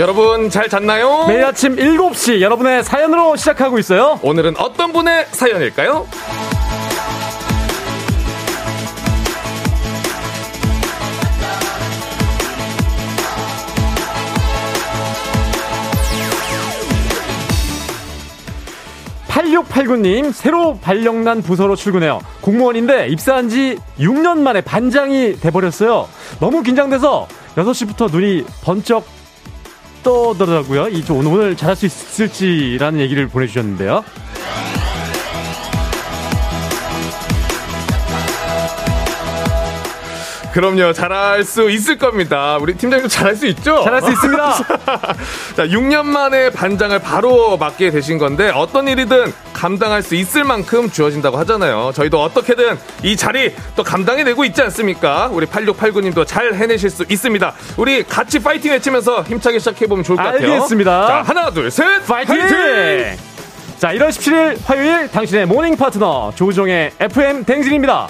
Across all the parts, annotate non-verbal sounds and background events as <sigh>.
여러분 잘 잤나요? 매일 아침 7시 여러분의 사연으로 시작하고 있어요. 오늘은 어떤 분의 사연일까요? 8689님, 새로 발령난 부서로 출근해요. 공무원인데 입사한 지 6년 만에 반장이 돼버렸어요. 너무 긴장돼서 6시부터 눈이 번쩍 떠더라고요. 이, 오늘, 오늘 잘할 수 있을지라는 얘기를 보내주셨는데요. 그럼요, 잘할 수 있을 겁니다. 우리 팀장님도 잘할 수 있죠? 잘할 수 있습니다. <laughs> 자, 6년 만에 반장을 바로 맡게 되신 건데 어떤 일이든 감당할 수 있을 만큼 주어진다고 하잖아요. 저희도 어떻게든 이 자리 또 감당해내고 있지 않습니까? 우리 8689님도 잘 해내실 수 있습니다. 우리 같이 파이팅 외치면서 힘차게 시작해보면 좋을 것 같아요. 알겠습니다. 자, 하나, 둘, 셋! 파이팅! 파이팅! 자, 1월 17일 화요일 당신의 morning 파트너 조우종의 FM 대행진입니다.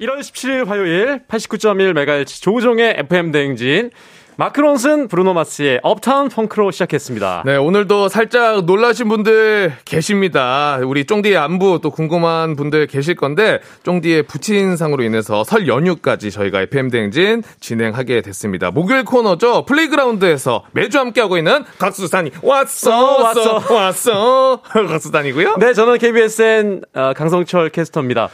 1월 17일 화요일 89.1MHz 조우종의 FM 대행진 마크 론슨 브루노 마스의 Uptown Funk로 시작했습니다. 네, 오늘도 살짝 놀라신 분들 계십니다. 우리 쫑디의 안부 또 궁금한 분들 계실 건데 쫑디의 부친상으로 인해서 설 연휴까지 저희가 FM 대행진 진행하게 됐습니다. 목요일 코너죠. playground에서 매주 함께하고 있는 각수단이 어, 왔어 왔어 왔어, <laughs> 각수단이고요. 네, 저는 KBSN 어, 강성철 캐스터입니다.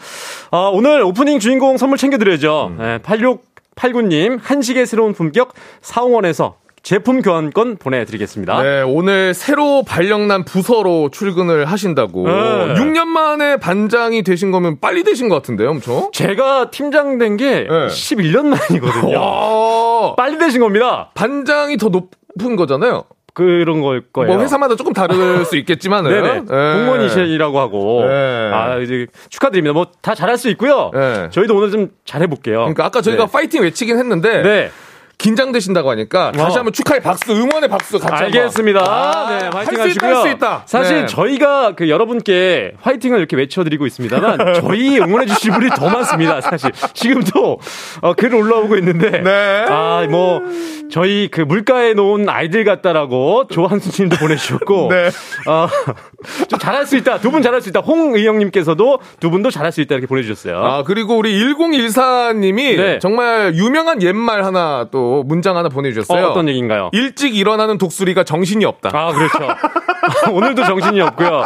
어, 오늘 오프닝 주인공 선물 챙겨드려야죠. 음. 86 팔군 님 한식의 새로운 품격 사홍원에서 제품 교환권 보내드리겠습니다. 네, 오늘 새로 발령난 부서로 출근을 하신다고. 네. 6년 만에 반장이 되신 거면 빨리 되신 것 같은데요, 엄청? 제가 팀장 된게 네. 11년 만이거든요. 빨리 되신 겁니다. 반장이 더 높은 거잖아요. 그런 걸 거예요. 뭐 회사마다 조금 다를 <laughs> 수 있겠지만은 네네. 네. 공무원이시라고 하고 네. 아 이제 축하드립니다. 뭐 다 잘할 수 있고요. 네. 저희도 오늘 좀 잘해 볼게요. 그러니까 아까 저희가 네. 파이팅 외치긴 했는데 네. 긴장되신다고 하니까 다시 어. 한번 축하의 박수, 응원의 박수 같이 알겠습니다. 아, 네, 화이팅 하시고요. 할수 있다. 사실 네. 저희가 그 여러분께 화이팅을 이렇게 외쳐드리고 있습니다만 <laughs> 저희 응원해 주실 분이 더 많습니다. 사실 지금도 어, 글 올라오고 있는데 네. 아뭐 저희 그 물가에 놓은 아이들 같다라고 조한수님도 보내주셨고 <laughs> 네. 어, 좀 잘할 수 있다. 두 분 잘할 수 있다. 홍의영님께서도 두 분도 잘할 수 있다 이렇게 보내주셨어요. 아 그리고 우리 1014님이 네. 정말 유명한 옛말 하나 또 문장 하나 보내주셨어요. 어, 떤 얘기인가요? 일찍 일어나는 독수리가 정신이 없다. 아, 그렇죠. 오늘도 정신이 없고요.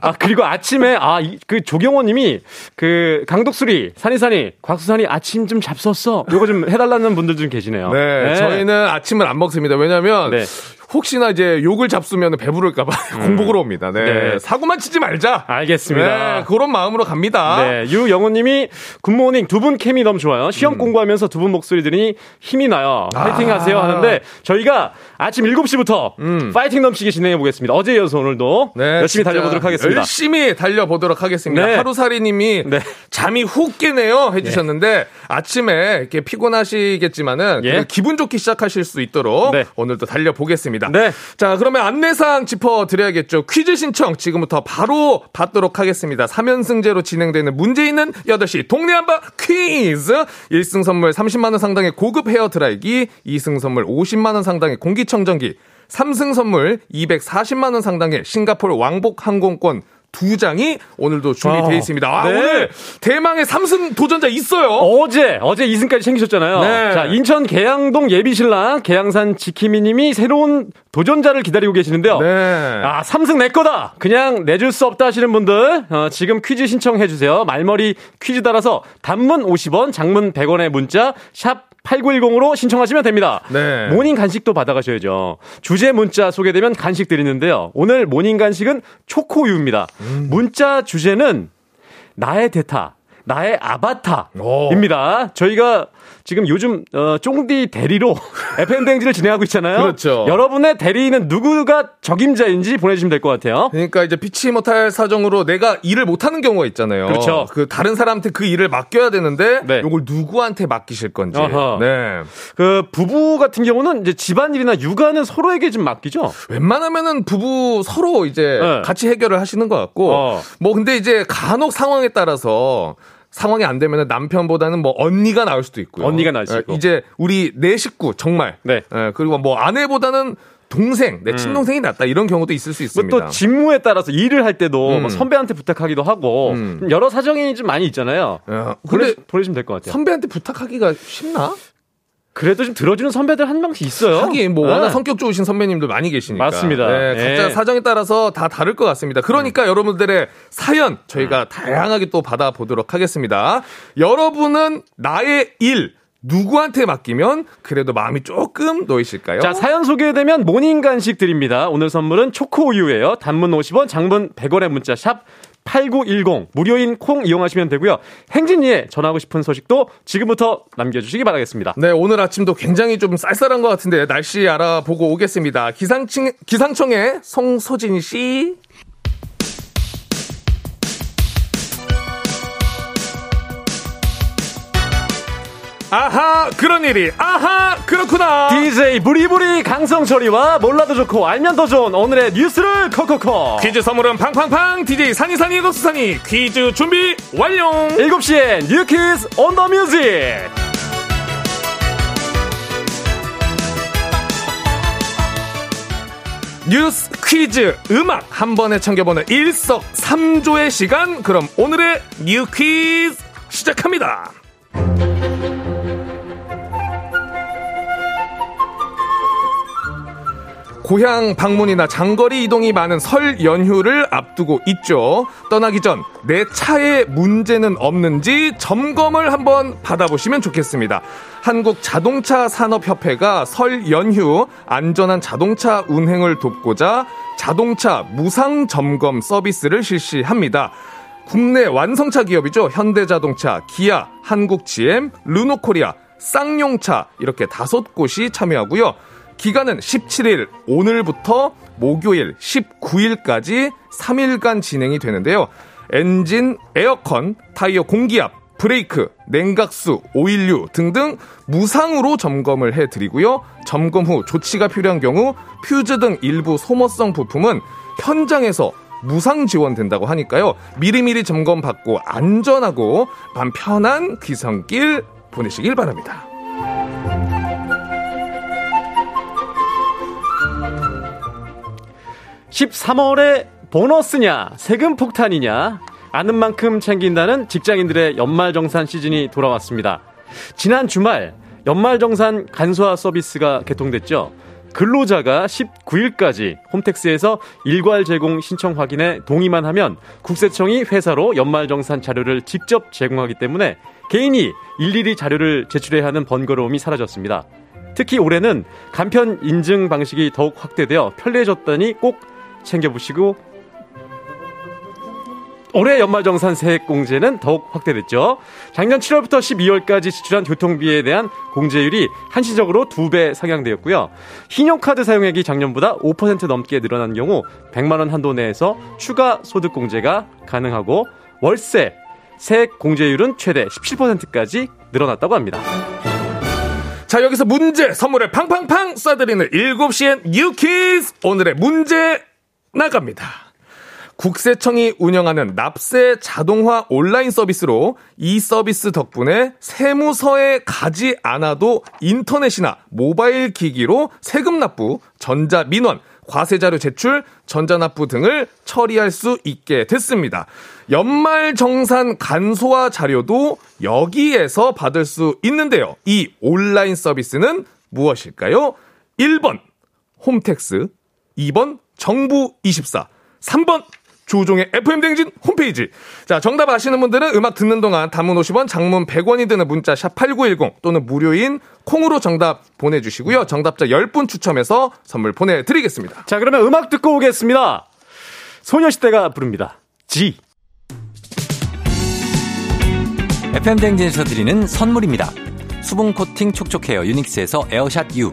아, 그리고 아침에, 아, 그 조경원 님이 그 강독수리, 산이산이, 곽수산이 아침 좀 잡섰어. 요거 좀 해달라는 분들 좀 계시네요. 네, 네. 저희는 아침을 안 먹습니다. 왜냐면 네. 혹시나 이제 욕을 잡수면 배부를까봐 <laughs> 음. 공복으로 옵니다. 네. 네. 사고만 치지 말자. 알겠습니다. 네, 그런 마음으로 갑니다. 네. 유영호님이 굿모닝 두 분 케미 너무 좋아요. 시험 음. 공부하면서 두 분 목소리 들으니 힘이 나요. 파이팅 아. 하세요 하는데 저희가 아침 7시부터 음. 파이팅 넘치게 진행해 보겠습니다. 어제 이어서 오늘도 네, 열심히 달려보도록 하겠습니다. 열심히 달려보도록 하겠습니다. 네. 하루살이님이 네. 잠이 훅 깨네요 해주셨는데 예. 아침에 이렇게 피곤하시겠지만은 예. 기분 좋게 시작하실 수 있도록 네. 오늘도 달려보겠습니다. 있습니다. 네. 자, 그러면 안내사항 짚어드려야겠죠. 퀴즈 신청 지금부터 바로 받도록 하겠습니다. 3연승제로 진행되는 문제 있는 8시 동네 한바 퀴즈. 1승 선물 30만원 상당의 고급 헤어 드라이기, 2승 선물 50만원 상당의 공기청정기, 3승 선물 240만원 상당의 싱가포르 왕복 항공권 두 장이 오늘도 준비되어 아, 있습니다. 아, 네. 오늘 대망의 3승 도전자 있어요. 어제 어제 2승까지 챙기셨잖아요. 네. 자, 인천 계양동 예비신랑 계양산 지키미 님이 새로운 도전자를 기다리고 계시는데요. 네. 아, 3승 내 거다. 그냥 내줄 수 없다 하시는 분들 어, 지금 퀴즈 신청해 주세요. 말머리 퀴즈 따라서 단문 50원, 장문 100원의 문자 샵 8910으로 신청하시면 됩니다. 네. 모닝 간식도 받아가셔야죠. 주제 문자 소개되면 간식 드리는데요. 오늘 모닝 간식은 초코우유입니다. 음. 문자 주제는 나의 대타, 나의 아바타입니다. 저희가 지금 요즘 어, 쫑디 대리로 <laughs> FM 댕지를 진행하고 있잖아요. 그렇죠. 여러분의 대리는 누구가 적임자인지 보내주시면 될 것 같아요. 그러니까 이제 피치 못할 사정으로 내가 일을 못하는 경우가 있잖아요. 그렇죠. 그 다른 사람한테 그 일을 맡겨야 되는데 네. 이걸 누구한테 맡기실 건지. 어허. 네. 그 부부 같은 경우는 이제 집안일이나 육아는 서로에게 좀 맡기죠. 웬만하면은 부부 서로 이제 네. 같이 해결을 하시는 것 같고 어. 뭐 근데 이제 간혹 상황에 따라서 상황이 안 되면 남편보다는 뭐 언니가 나올 수도 있고요. 언니가 나올 수 예, 있고. 이제 우리 내 식구 정말. 네. 예, 그리고 뭐 아내보다는 동생, 내 음. 친동생이 낫다 이런 경우도 있을 수 있습니다. 뭐또 직무에 따라서 일을 할 때도 음. 뭐 선배한테 부탁하기도 하고 음. 여러 사정이 좀 많이 있잖아요. 야, 근데 보내시면 될 것 같아요. 선배한테 부탁하기가 쉽나? 그래도 좀 들어주는 선배들 한 명씩 있어요. 하긴 뭐 네. 워낙 성격 좋으신 선배님도 많이 계시니까. 맞습니다. 네, 각자 네. 사정에 따라서 다 다를 것 같습니다. 그러니까 음. 여러분들의 사연 저희가 음. 다양하게 또 받아보도록 하겠습니다. 여러분은 나의 일 누구한테 맡기면 그래도 마음이 조금 놓이실까요? 자, 사연 소개되면 모닝 간식 드립니다. 오늘 선물은 초코 우유예요. 단문 50원, 장문 100원의 문자 샵 8910 무료인 콩 이용하시면 되고요. 행진에 전하고 싶은 소식도 지금부터 남겨주시기 바라겠습니다. 네, 오늘 아침도 굉장히 좀 쌀쌀한 것 같은데 날씨 알아보고 오겠습니다. 기상청, 기상청의 송소진 씨. 아하 그런 일이. 아하 그렇구나. DJ 부리부리 강성철이와 몰라도 좋고 알면 더 좋은 오늘의 뉴스를 콕콕콕. 퀴즈 선물은 팡팡팡 DJ 산이산이 거수산이 퀴즈 준비 완료. 7시에 뉴퀴즈 on the music 뉴스 퀴즈 음악 한 번에 챙겨보는 일석삼조의 시간. 그럼 오늘의 뉴 퀴즈 시작합니다 고향 방문이나 장거리 이동이 많은 설 연휴를 앞두고 있죠. 떠나기 전 내 차에 문제는 없는지 점검을 한번 받아보시면 좋겠습니다. 한국 자동차 산업협회가 설 연휴 안전한 자동차 운행을 돕고자 자동차 무상 점검 서비스를 실시합니다. 국내 완성차 기업이죠. 현대자동차, 기아, 한국GM, 르노코리아, 쌍용차 이렇게 다섯 곳이 참여하고요. 기간은 17일 오늘부터 목요일 19일까지 3일간 진행이 되는데요. 엔진, 에어컨, 타이어 공기압, 브레이크, 냉각수, 오일류 등등 무상으로 점검을 해드리고요. 점검 후 조치가 필요한 경우 퓨즈 등 일부 소모성 부품은 현장에서 무상 지원된다고 하니까요. 미리미리 점검 받고 안전하고 맘 편한 귀성길 보내시길 바랍니다. 13월에 보너스냐, 세금 폭탄이냐, 아는 만큼 챙긴다는 직장인들의 연말정산 시즌이 돌아왔습니다. 지난 주말 연말정산 간소화 서비스가 개통됐죠. 근로자가 19일까지 홈택스에서 일괄 제공 신청 확인에 동의만 하면 국세청이 회사로 연말정산 자료를 직접 제공하기 때문에 개인이 일일이 자료를 제출해야 하는 번거로움이 사라졌습니다. 특히 올해는 간편 인증 방식이 더욱 확대되어 편리해졌다니 꼭 챙겨보시고 올해 연말정산 세액공제는 더욱 확대됐죠. 작년 7월부터 12월까지 지출한 교통비에 대한 공제율이 한시적으로 2배 상향되었고요. 신용카드 사용액이 작년보다 5% 넘게 늘어난 경우 100만원 한도 내에서 추가 소득공제가 가능하고 월세, 세액 공제율은 최대 17%까지 늘어났다고 합니다. 자, 여기서 문제 선물을 팡팡팡 쏴드리는 7시엔 뉴키즈! 오늘의 문제 나갑니다. 국세청이 운영하는 납세 자동화 온라인 서비스로 이 서비스 덕분에 세무서에 가지 않아도 인터넷이나 모바일 기기로 세금 납부, 전자 민원, 과세자료 제출, 전자납부 등을 처리할 수 있게 됐습니다. 연말 정산 간소화 자료도 여기에서 받을 수 있는데요. 이 온라인 서비스는 무엇일까요? 1번 홈택스, 2번 정부24, 3번 조종의 FM댕진 홈페이지. 자, 정답 아시는 분들은 음악 듣는 동안 단문 50원, 장문 100원이 드는 문자 샵 8910 또는 무료인 콩으로 정답 보내 주시고요. 정답자 10분 추첨해서 선물 보내 드리겠습니다. 자, 그러면 음악 듣고 오겠습니다. 소녀시대가 부릅니다. Gee. FM대행진에서 드리는 선물입니다. 수분 코팅 촉촉 헤어 유닉스에서 에어샷 U.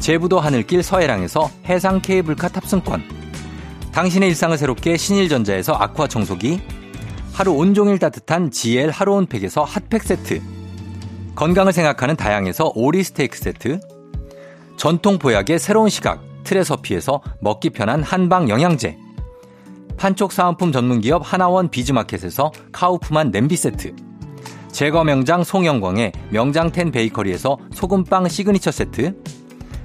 제부도 하늘길 서해랑에서 해상 케이블카 탑승권, 당신의 일상을 새롭게 신일전자에서 아쿠아 청소기, 하루 온종일 따뜻한 GL 하루 온팩에서 핫팩 세트, 건강을 생각하는 다양에서 오리 스테이크 세트, 전통 보약의 새로운 시각 트레서피에서 먹기 편한 한방 영양제, 판촉 사은품 전문기업 하나원 비즈마켓에서 카우프만 냄비 세트, 제과 명장 송영광의 명장텐 베이커리에서 소금빵 시그니처 세트,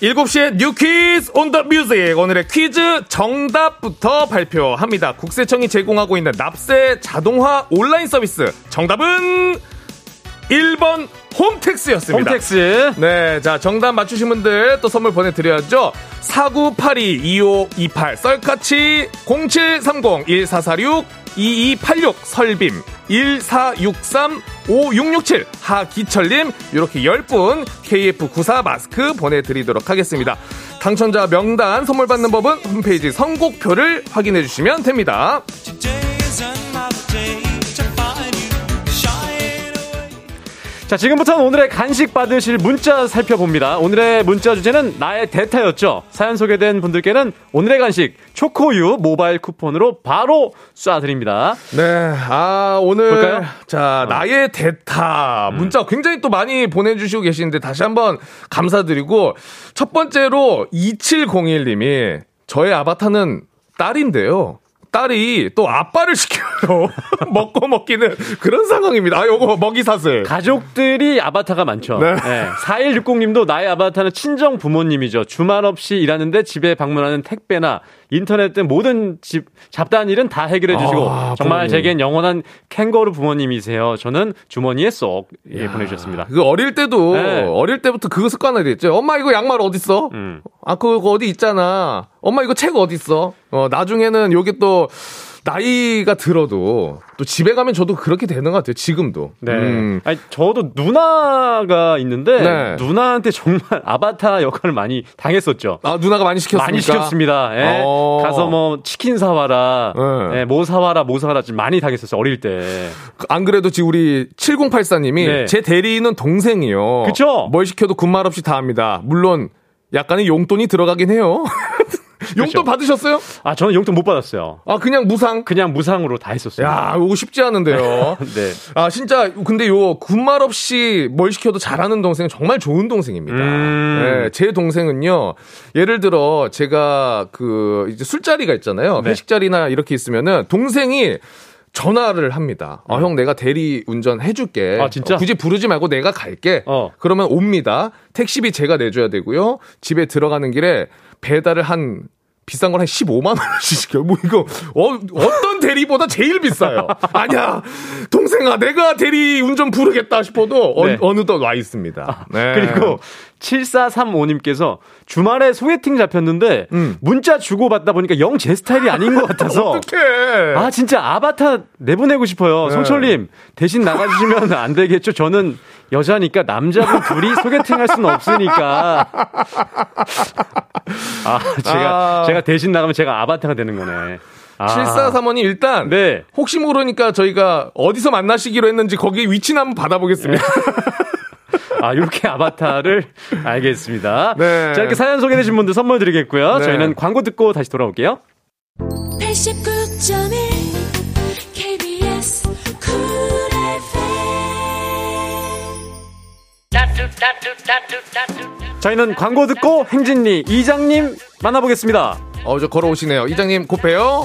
7시에 뉴 퀴즈 on the music 오늘의 퀴즈 정답부터 발표합니다. 국세청이 제공하고 있는 납세 자동화 온라인 서비스 정답은 1번 홈택스였습니다. 홈택스. 네, 자 정답 맞추신 분들 또 선물 보내드려야죠. 4982-2528 썰카치 0730-1446 2286 설빔 1463 5667 하기철님 이렇게 10분 KF94 마스크 보내드리도록 하겠습니다. 당첨자 명단 선물 받는 법은 홈페이지 선곡표를 확인해 주시면 됩니다. 자, 지금부터는 오늘의 간식 받으실 문자 살펴봅니다. 오늘의 문자 주제는 나의 대타였죠. 사연 소개된 분들께는 오늘의 간식 초코유 모바일 쿠폰으로 바로 쏴드립니다. 네, 아, 오늘. 볼까요? 자, 어. 나의 대타. 문자 굉장히 또 많이 보내 주시고 계시는데 다시 한번 감사드리고 첫 번째로 2701 님이 저의 아바타는 딸인데요. 딸이 또 아빠를 시켜요. <laughs> 먹고 먹기는 그런 상황입니다. 아, 요거 먹이 사슬. 가족들이 아바타가 많죠. 네. 네. 4160님도 나의 아바타는 친정 부모님이죠. 주말 없이 일하는데 집에 방문하는 택배나 인터넷 등 모든 집 잡다한 일은 다 해결해 주시고 아, 정말 부모님. 제겐 영원한 캥거루 부모님이세요. 저는 주머니에 쏙 예, 보내주셨습니다. 그 어릴 때도 네. 어릴 때부터 그거 습관을 했죠. 엄마 이거 양말 어디 있어? 음. 아 그거 어디 있잖아. 엄마 이거 책 어디 있어? 어 나중에는 여기 또 나이가 들어도 또 집에 가면 저도 그렇게 되는 것 같아요. 지금도. 네. 음. 아니, 저도 누나가 있는데 네. 누나한테 정말 <laughs> 아바타 역할을 많이 당했었죠. 아 누나가 많이 시켰습니까? 많이 시켰습니다. 예. 어. 가서 뭐 치킨 사와라, 네. 예, 뭐 사와라, 뭐 사와라 좀 많이 당했었어요. 어릴 때. 안 그래도 지금 우리 7084님이 네. 제 대리인은 동생이요. 그쵸? 뭘 시켜도 군말 없이 다 합니다. 물론 약간의 용돈이 들어가긴 해요. <laughs> <laughs> 용돈 그렇죠. 받으셨어요? 아, 저는 용돈 못 받았어요. 아, 그냥 무상? 그냥 무상으로 다 했었어요. 야, 이거 쉽지 않은데요. <laughs> 네. 아, 진짜, 근데 요, 군말 없이 뭘 시켜도 잘하는 동생은 정말 좋은 동생입니다. 음. 네, 제 동생은요, 예를 들어, 제가 그, 이제 술자리가 있잖아요. 네. 회식 자리나 이렇게 있으면은, 동생이 전화를 합니다. 어, 음. 형 내가 대리 운전 해줄게. 아, 진짜? 어, 굳이 부르지 말고 내가 갈게. 어. 그러면 옵니다. 택시비 제가 내줘야 되고요. 집에 들어가는 길에 배달을 한 비싼 걸 한 15만 원씩 시켜요. 뭐 이거 어, 어떤 대리보다 제일 비싸요. 아니야 동생아 내가 대리 운전 부르겠다 싶어도 네. 어, 느덧 와 있습니다. 네. 그리고 7435님께서 주말에 소개팅 잡혔는데 음. 문자 주고 받다 보니까 영 제 스타일이 아닌 것 같아서 <laughs> 어떡해. 아 진짜 아바타 내보내고 싶어요. 네. 송철님 대신 나가주시면 안 되겠죠. 저는 여자니까 남자분 둘이 소개팅 할 수는 없으니까. 아, 제가, 아. 제가 대신 나가면 제가 아바타가 되는 거네. 아. 7435님 일단 네. 혹시 모르니까 저희가 어디서 만나시기로 했는지 거기 위치는 한번 받아보겠습니다. 아, 이렇게 아바타를 알겠습니다. 네. 자, 이렇게 사연 소개되신 분들 선물 드리겠고요. 네. 저희는 광고 듣고 다시 돌아올게요. 89.1 저희는 광고 듣고 행진리 이장님 만나보겠습니다. 어, 저 걸어오시네요. 이장님, 곧 봬요.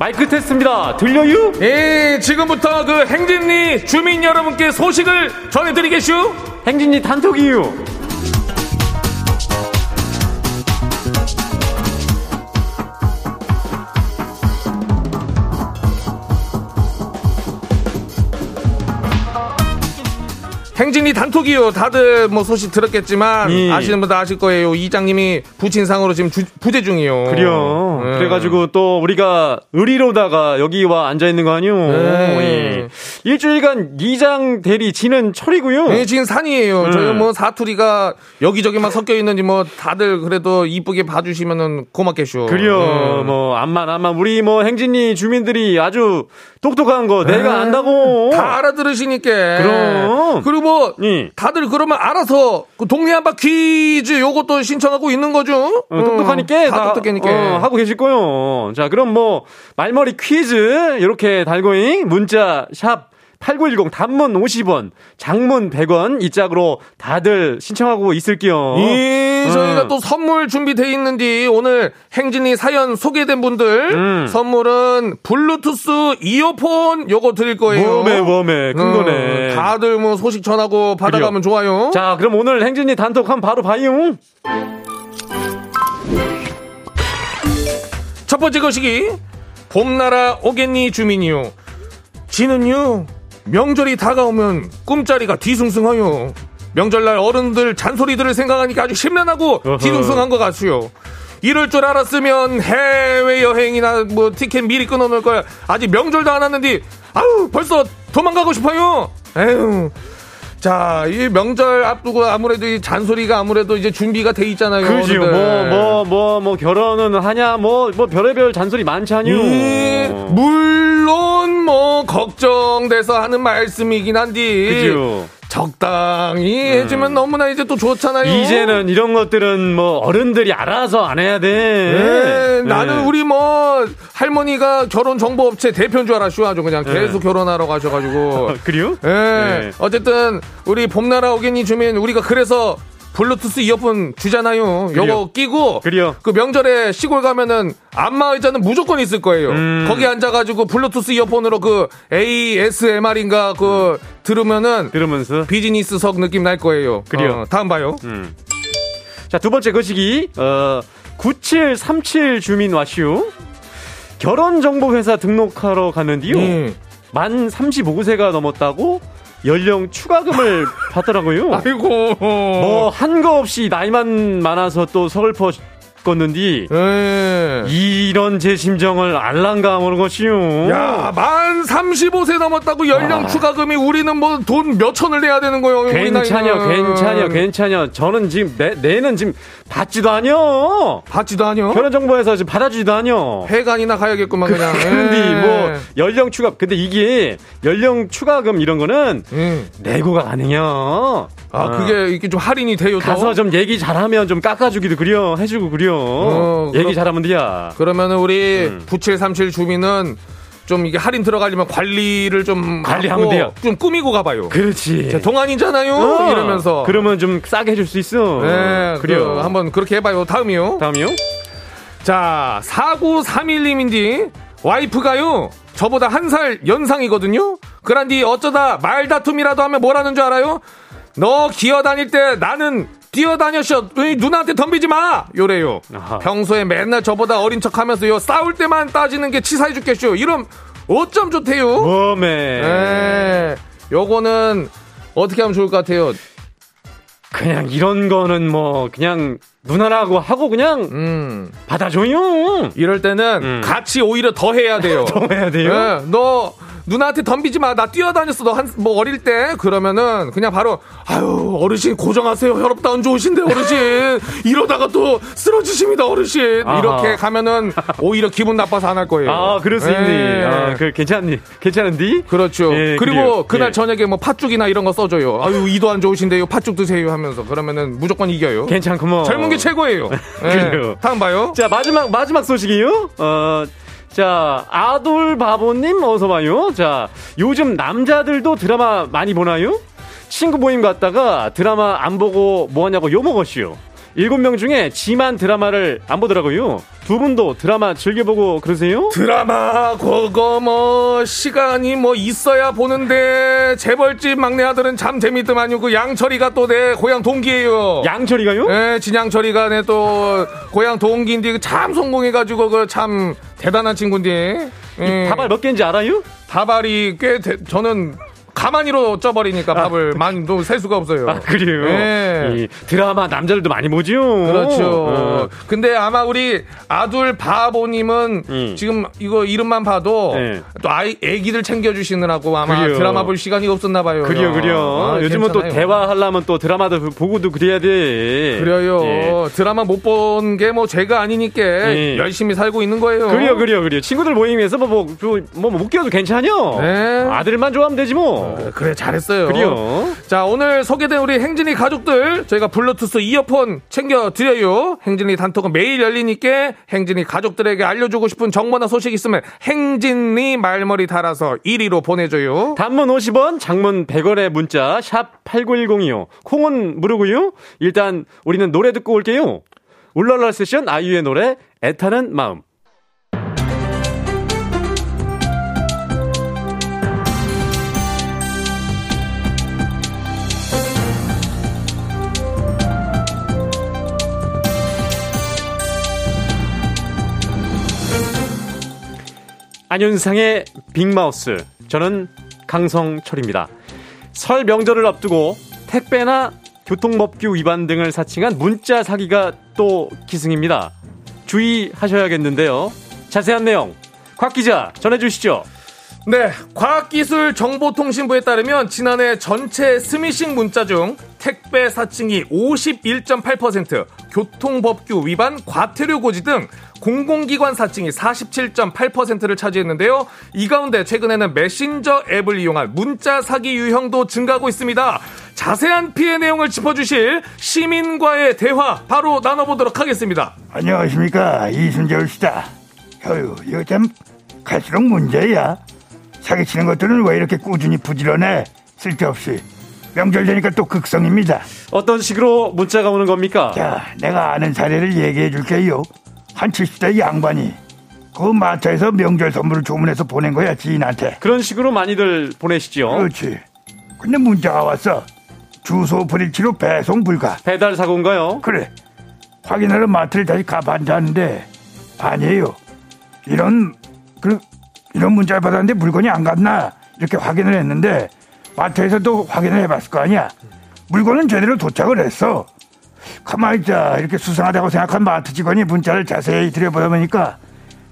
마이크 테스트입니다. 들려요? 예, 지금부터 그 행진리 주민 여러분께 소식을 전해드리겠슈? 행진리 단톡이유. 행진이 단톡이요. 다들 뭐 소식 들었겠지만 예. 아시는 분들 아실 거예요. 이장님이 부친상으로 지금 주, 부재 중이요. 그래요. 네. 그래가지고 또 우리가 의리로다가 여기 와 앉아 있는 거 아니요. 네. 예. 일주일간 이장 대리 지는 철이고요. 네, 지금 산이에요. 네. 저희 뭐 사투리가 여기저기만 섞여 있는지 뭐 다들 그래도 이쁘게 봐주시면은 고맙겠쇼. 그래요. 네. 뭐 암만 암만 우리 뭐 행진이 주민들이 아주 똑똑한 거 내가 네. 안다고 다 알아들으시니까. 그럼 그리고 뭐 예. 다들 그러면 알아서 그 동네 한바 퀴즈 요것도 신청하고 있는 거죠. 어, 똑똑하니까 음, 다, 똑똑하니까 어, 하고 계실 거요. 자 그럼 뭐 말머리 퀴즈 이렇게 달고잉 문자 샵 8910 단문 50원, 장문 100원 이 짝으로 다들 신청하고 있을게요. 예, 저희가 음. 또 선물 준비돼 있는데 오늘 행진이 사연 소개된 분들 음. 선물은 블루투스 이어폰 요거 드릴 거예요. 웜에 웜에 큰 음, 거네. 다들 뭐 소식 전하고 받아가면 그래요. 좋아요. 자, 그럼 오늘 행진이 단톡 한 바로 봐요. 첫 번째 거시기 봄나라 오겠니 주민이요. 지는요 명절이 다가오면 꿈자리가 뒤숭숭하요. 명절날 어른들 잔소리들을 생각하니까 아주 심란하고 뒤숭숭한 것 같수요. 이럴 줄 알았으면 해외 여행이나 뭐 티켓 미리 끊어놓을 거야. 아직 명절도 안 왔는데 아우 벌써 도망가고 싶어요. 에휴. 자, 이 명절 앞두고 아무래도 이 잔소리가 아무래도 이제 준비가 돼 있잖아요. 그죠. 뭐, 뭐, 뭐, 뭐, 결혼은 하냐, 뭐, 뭐, 별의별 잔소리 많잖요. 예, 물론, 뭐, 걱정돼서 하는 말씀이긴 한데. 그죠. 적당히 음. 해주면 너무나 이제 또 좋잖아요. 이제는 이런 것들은 뭐 어른들이 알아서 안 해야 돼. 네, 네. 나는 우리 뭐 할머니가 결혼 정보 업체 대표인 줄 알았슈 아주 그냥 네. 계속 네. 결혼하러 가셔가지고. <laughs> 그래요? 네. 네. 어쨌든 우리 봄나라 오겠니 주민 우리가 그래서 블루투스 이어폰 주잖아요. 그래요. 요거 끼고 그래요. 그 명절에 시골 가면은 안마 의자는 무조건 있을 거예요. 음. 거기 앉아가지고 블루투스 이어폰으로 그 ASMR인가 그 들으면은 들으면서 비즈니스석 느낌 날 거예요. 그래요. 어, 다음 봐요. 음. 자두 번째 거시기 어, 9737 주민 와슈 결혼정보회사 등록하러 가는데요. 음. 만 35세가 넘었다고 연령 추가금을 <laughs> 받더라고요. 아이고. 뭐 한 거 없이 나이만 많아서 또 서글퍼 껐는디 네. 이런 제 심정을 알랑감하는 것이요. 야, 만 35세 넘었다고 연령 아. 추가금이 우리는 뭐 돈 몇 천을 내야 되는 거예요. 괜찮여, 괜찮여, 괜찮여. 저는 지금 내, 내는 지금 받지도 않여. 받지도 않여. 결혼 정보에서 지금 받아주지도 않여. 회관이나 가야겠구만 그냥. 그런데 뭐 연령 추가 근데 이게 연령 추가금 이런 거는 음. 내고가 가능해요. 아 어. 그게 이게 좀 할인이 돼요. 또? 가서 좀 얘기 잘하면 좀 깎아주기도 그려 해주고 그려. 어, 얘기 그럼, 잘하면 돼야. 그러면은 우리 음. 9737 주민은 좀 이게 할인 들어가려면 관리를 좀 관리하면 돼요. 좀 꾸미고 가봐요. 그렇지. 동안이잖아요. 어, 이러면서 그러면 좀 싸게 해줄 수 있어. 네, 그래요. 그, 한번 그렇게 해봐요. 다음이요. 다음이요. 자, 4931님인데 와이프가요. 저보다 한 살 연상이거든요. 그란디 어쩌다 말다툼이라도 하면 뭐라는 줄 알아요? 너 기어 다닐 때 나는 뛰어다녔어. 누나한테 덤비지 마. 요래요. 아하. 평소에 맨날 저보다 어린 척하면서 요 싸울 때만 따지는 게 치사해 죽겠쇼. 이런 어쩜 좋대요. 웜에. 네. 요거는 어떻게 하면 좋을 것 같아요. 그냥 이런 거는 뭐 그냥 누나라고 하고 그냥 음. 받아줘요. 이럴 때는 음. 같이 오히려 더 해야 돼요. <laughs> 더 해야 돼요. 네, 너 누나한테 덤비지 마. 나 뛰어다녔어. 너 한 뭐 어릴 때 그러면은 그냥 바로 아유 어르신 고정하세요. 혈압도 안 좋으신데 어르신 <laughs> 이러다가 또 쓰러지십니다 어르신. 이렇게 가면은 오히려 기분 나빠서 안 할 거예요. 아 그렇습니. 네. 아, 그 괜찮니? 괜찮은디? 그렇죠. 예, 그리고 그래요. 그날 예. 저녁에 뭐 팥죽이나 이런 거 써줘요. 아유 이도 안 좋으신데요. 팥죽 드세요 하면서 그러면은 무조건 이겨요. 괜찮구먼. 젊은 게 최고예요. <laughs> 네. 다음 봐요. 자 마지막 마지막 소식이요. 어. 자, 아돌 바보님 어서 와요. 자, 요즘 남자들도 드라마 많이 보나요? 친구 모임 갔다가 드라마 안 보고 뭐 하냐고 욕먹었슈. 일곱 명 중에 지만 드라마를 안 보더라고요. 두 분도 드라마 즐겨보고 그러세요? 드라마 그거 뭐 시간이 뭐 있어야 보는데 재벌집 막내 아들은 참 재밌더만요. 그 양철이가 또 내 고향 동기예요. 양철이가요? 네, 진양철이가 내 또 고향 동기인데 그참 성공해가지고 그 참 대단한 친구인데. 예. 다발 몇 개인지 알아요? 다발이 꽤 대, 저는 가만히로 쪄버리니까 아, 밥을 많이 셀 수가 없어요. 아, 그래요? 네. 드라마 남자들도 많이 보죠? 그렇죠. 어. 근데 아마 우리 아둘 바보님은 음. 지금 이거 이름만 봐도 네. 또 아이, 애기들 챙겨주시느라고 아마 그래요. 드라마 볼 시간이 없었나 봐요. 그래요, 그래요. 아, 요즘은 또 대화하려면 또 드라마도 보고도 그래야 돼. 그래요. 예. 드라마 못 본 게뭐 죄가 아니니까 예. 열심히 살고 있는 거예요. 그래요, 그래요, 그래요. 친구들 모임에서 뭐, 뭐, 뭐, 뭐, 못 끼워도 괜찮요. 네. 아들만 좋아하면 되지 뭐. 어, 그래 잘했어요. 그래요. 자 오늘 소개된 우리 행진이 가족들 저희가 블루투스 이어폰 챙겨 드려요. 행진이 단톡은 매일 열리니까 행진이 가족들에게 알려주고 싶은 정보나 소식 있으면 행진이 말머리 달아서 1위로 보내줘요. 단문 50원, 장문 100원의 문자 샵 #8910이요. 콩은 무료고요. 일단 우리는 노래 듣고 올게요. 울랄라 세션 아이유의 노래 애타는 마음. 안윤상의 빅마우스. 저는 강성철입니다. 설 명절을 앞두고 택배나 교통법규 위반 등을 사칭한 문자 사기가 또 기승입니다. 주의하셔야겠는데요. 자세한 내용 곽 기자 전해주시죠. 네, 과학기술정보통신부에 따르면 지난해 전체 스미싱 문자 중 택배 사칭이 51.8%, 교통법규 위반, 과태료 고지 등 공공기관 사칭이 47.8%를 차지했는데요. 이 가운데 최근에는 메신저 앱을 이용한 문자 사기 유형도 증가하고 있습니다. 자세한 피해 내용을 짚어주실 시민과의 대화 바로 나눠보도록 하겠습니다. 안녕하십니까 이순재입니다. 어휴 이거 참 갈수록 문제야. 사기치는 것들은 왜 이렇게 꾸준히 부지런해? 쓸데없이. 명절 되니까 또 극성입니다. 어떤 식으로 문자가 오는 겁니까? 자, 내가 아는 사례를 얘기해 줄게요. 한 70대 양반이 그 마차에서 명절 선물을 주문해서 보낸 거야, 지인한테. 그런 식으로 많이들 보내시죠. 그렇지. 근데 문자가 왔어. 주소 불일치로 배송 불가. 배달 사고인가요? 그래. 확인하러 마트를 다시 가봤는데 아니에요. 이런 그 이런 문자를 받았는데 물건이 안 갔나 이렇게 확인을 했는데 마트에서도 확인을 해봤을 거 아니야. 물건은 제대로 도착을 했어. 가만히 있자 이렇게 수상하다고 생각한 마트 직원이 문자를 자세히 들여보니까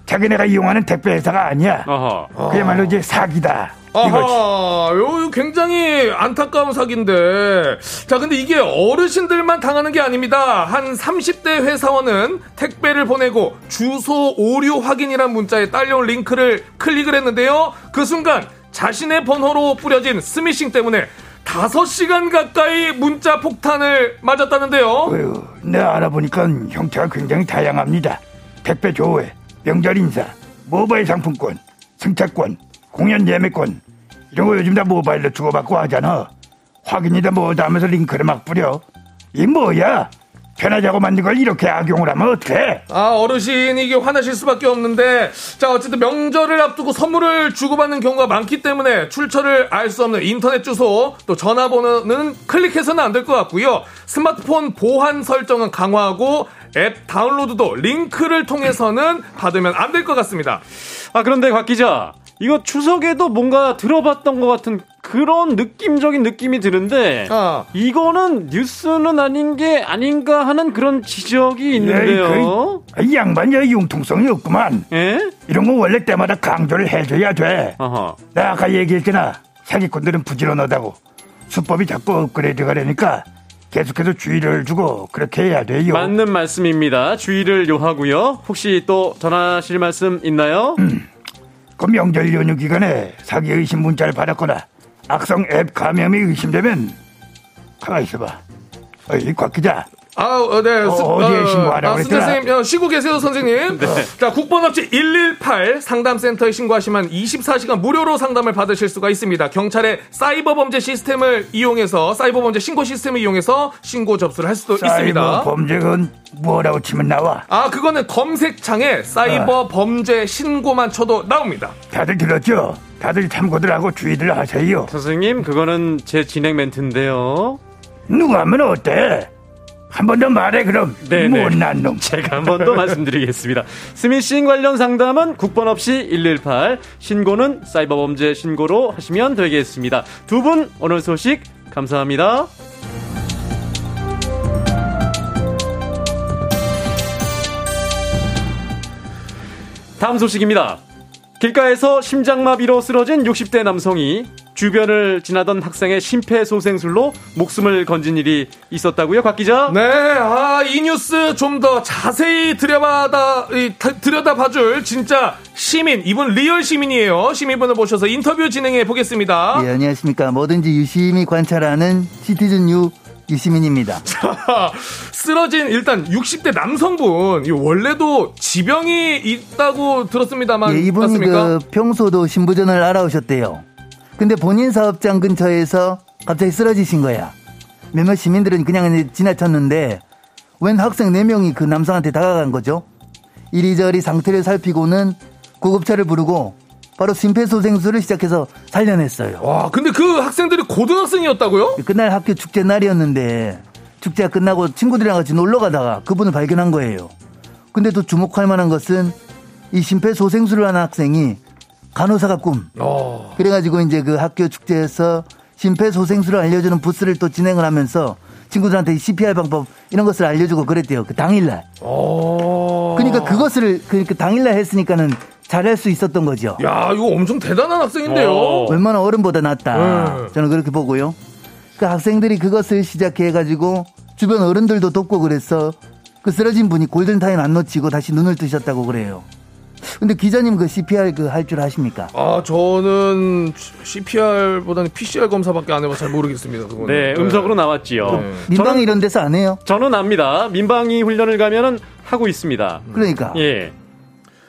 자기네가 이용하는 택배 회사가 아니야. 어허. 그야말로 이제 사기다. 아하, 요 굉장히 안타까운 사기인데. 자, 근데 이게 어르신들만 당하는 게 아닙니다. 한 30대 회사원은 택배를 보내고 주소 오류 확인이란 문자에 딸려온 링크를 클릭을 했는데요. 그 순간 자신의 번호로 뿌려진 스미싱 때문에 5시간 가까이 문자 폭탄을 맞았다는데요. 어휴, 내 알아보니까 형태가 굉장히 다양합니다. 택배 조회, 명절 인사, 모바일 상품권, 승차권, 공연 예매권 이런 거 요즘 다 모바일로 주고받고 하잖아. 확인이다 뭐다 하면서 링크를 막 뿌려. 이 뭐야? 편하자고 만든 걸 이렇게 악용을 하면 어떡해? 아, 어르신, 이게 화나실 수밖에 없는데, 자, 어쨌든 명절을 앞두고 선물을 주고받는 경우가 많기 때문에 출처를 알 수 없는 인터넷 주소, 또 전화번호는 클릭해서는 안 될 것 같고요. 스마트폰 보안 설정은 강화하고 앱 다운로드도 링크를 통해서는 받으면 안 될 것 같습니다. 아, 그런데 곽 기자, 이거 추석에도 뭔가 들어봤던 것 같은 그런 느낌적인 느낌이 드는데 아. 이거는 뉴스는 아닌 게 아닌가 하는 그런 지적이 있는데요. 그, 이 양반이 융통성이 없구만. 예? 이런 거 원래 때마다 강조를 해줘야 돼. 어허. 내가 아까 얘기했잖아. 사기꾼들은 부지런하다고. 수법이 자꾸 업그레이드가 되니까 계속해서 주의를 주고 그렇게 해야 돼요. 맞는 말씀입니다. 주의를 요하고요. 혹시 또 전하실 말씀 있나요? 음. 그 명절 연휴 기간에 사기 의심 문자를 받았거나 악성 앱 감염이 의심되면 가만히 있어봐. 어이 곽 기자 아, 어, 네. 어, 디에 신고하라고 아, 선생님, 어, 쉬고 계세요, 선생님. 네. 자, 국번업체 118 상담센터에 신고하시면 24시간 무료로 상담을 받으실 수가 있습니다. 경찰의 사이버 범죄 시스템을 이용해서 사이버 범죄 신고 시스템을 이용해서 신고 접수를 할 수도 사이버 있습니다. 범죄는 뭐라고 치면 나와? 아, 그거는 검색창에 사이버 어. 범죄 신고만 쳐도 나옵니다. 다들 들었죠? 다들 참고들 하고 주의들 하세요. 선생님, 그거는 제 진행 멘트인데요. 누가 하면 어때? 한 번 더 말해 그럼 네네. 못난 놈. <laughs> 제가 한 번 더 말씀드리겠습니다. 스미싱 관련 상담은 국번 없이 118 신고는 사이버 범죄 신고로 하시면 되겠습니다. 두 분 오늘 소식 감사합니다. 다음 소식입니다. 길가에서 심장마비로 쓰러진 60대 남성이 주변을 지나던 학생의 심폐소생술로 목숨을 건진 일이 있었다고요, 곽 기자? 네, 아, 이 뉴스 좀 더 자세히 들여다봐, 들여다봐줄 진짜 시민, 이분 real 시민이에요. 시민분을 모셔서 인터뷰 진행해 보겠습니다. 예, 안녕하십니까. 뭐든지 유심히 관찰하는 citizen 유 유시민입니다. 자, <laughs> 쓰러진 일단 60대 남성분 원래도 지병이 있다고 들었습니다만 예, 이분이 맞습니까? 그 평소도 신부전을 알아오셨대요. 근데 본인 사업장 근처에서 갑자기 쓰러지신 거야. 몇몇 시민들은 그냥 지나쳤는데 웬 학생 4명이 그 남성한테 다가간 거죠. 이리저리 상태를 살피고는 구급차를 부르고 바로 심폐소생술을 시작해서 살려냈어요. 와, 근데 그 학생들이 고등학생이었다고요? 그날 학교 축제 날이었는데 축제가 끝나고 친구들이랑 같이 놀러 가다가 그분을 발견한 거예요. 근데 또 주목할 만한 것은 이 심폐소생술을 하는 학생이 간호사가 꿈. 어. 그래가지고 이제 그 학교 축제에서 심폐소생술을 알려주는 부스를 또 진행을 하면서 친구들한테 CPR 방법 이런 것을 알려주고 그랬대요. 그 당일날. 어. 그러니까 그것을 그러니까 당일날 했으니까는 잘할 수 있었던 거죠. 야, 이거 엄청 대단한 학생인데요. 어. 웬만한 어른보다 낫다. 네. 저는 그렇게 보고요. 그 학생들이 그것을 시작해가지고 주변 어른들도 돕고 그래서 그 쓰러진 분이 골든타임 안 놓치고 다시 눈을 뜨셨다고 그래요. 근데 기자님 그 CPR 그 할 줄 아십니까? 아 저는 CPR보다는 PCR 검사밖에 안 해봐서 잘 모르겠습니다. 그거는. 네, 네. 음성으로 나왔지요. 네. 민방위 저는, 이런 데서 안 해요? 저는 압니다. 민방위 훈련을 가면은 하고 있습니다. 그러니까. 예.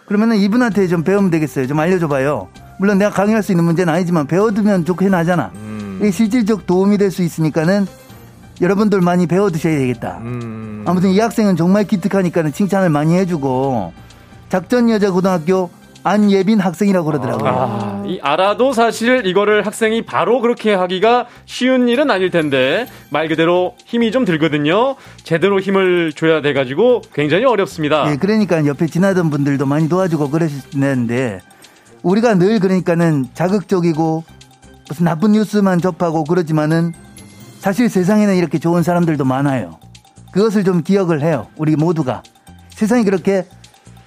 그러면은 이분한테 좀 배우면 되겠어요. 좀 알려줘봐요. 물론 내가 강의할 수 있는 문제는 아니지만 배워두면 좋긴 하잖아. 음. 이게 실질적 도움이 될 수 있으니까는 여러분들 많이 배워두셔야 되겠다. 음. 아무튼 이 학생은 정말 기특하니까는 칭찬을 많이 해주고 작전 여자 고등학교 안예빈 학생이라고 그러더라고요. 아, 이 알아도 사실 이거를 학생이 바로 그렇게 하기가 쉬운 일은 아닐 텐데 말 그대로 힘이 좀 들거든요. 제대로 힘을 줘야 돼가지고 굉장히 어렵습니다. 예, 그러니까 옆에 지나던 분들도 많이 도와주고 그러시는데 우리가 늘 그러니까는 자극적이고 무슨 나쁜 뉴스만 접하고 그러지만은 사실 세상에는 이렇게 좋은 사람들도 많아요. 그것을 좀 기억을 해요. 우리 모두가 세상이 그렇게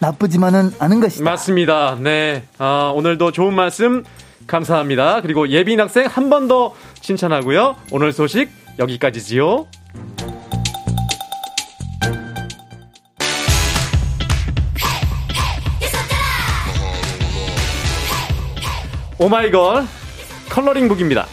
나쁘지만은 않은 것이다. 맞습니다. 네. 아, 오늘도 좋은 말씀 감사합니다. 그리고 예빈 학생 한 번 더 칭찬하고요. 오늘 소식 여기까지지요. 오마이걸 컬러링 북입니다.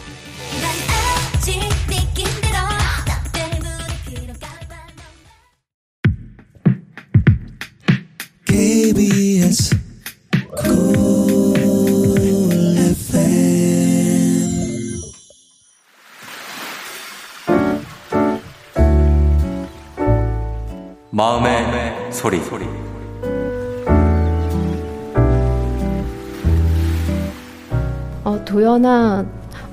KBS 소리. 어, 도연아,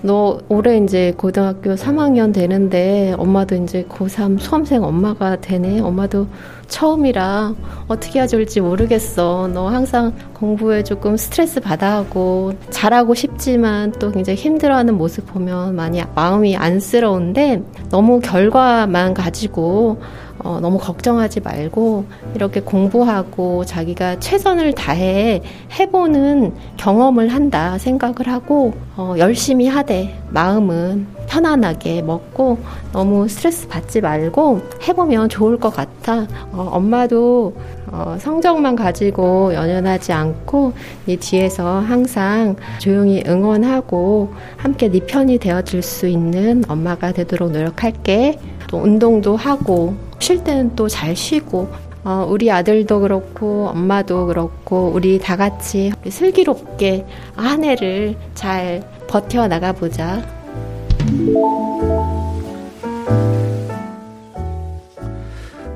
너 올해 이제 고등학교 3학년 되는데 엄마도 이제 고3 수험생 엄마가 되네. 엄마도 처음이라 어떻게 해야 좋을지 모르겠어. 너 항상 공부에 조금 스트레스 받아 하고 잘하고 싶지만 또 굉장히 힘들어하는 모습 보면 많이 마음이 안쓰러운데 너무 결과만 가지고 어, 너무 걱정하지 말고 이렇게 공부하고 자기가 최선을 다해 해보는 경험을 한다 생각을 하고 어, 열심히 하되 마음은 편안하게 먹고 너무 스트레스 받지 말고 해보면 좋을 것 같아. 어, 엄마도 어, 성적만 가지고 연연하지 않고 네 뒤에서 항상 조용히 응원하고 함께 네 편이 되어줄 수 있는 엄마가 되도록 노력할게. 또 운동도 하고 쉴 때는 또 잘 쉬고 어, 우리 아들도 그렇고 엄마도 그렇고 우리 다 같이 슬기롭게 한 해를 잘 버텨 나가보자.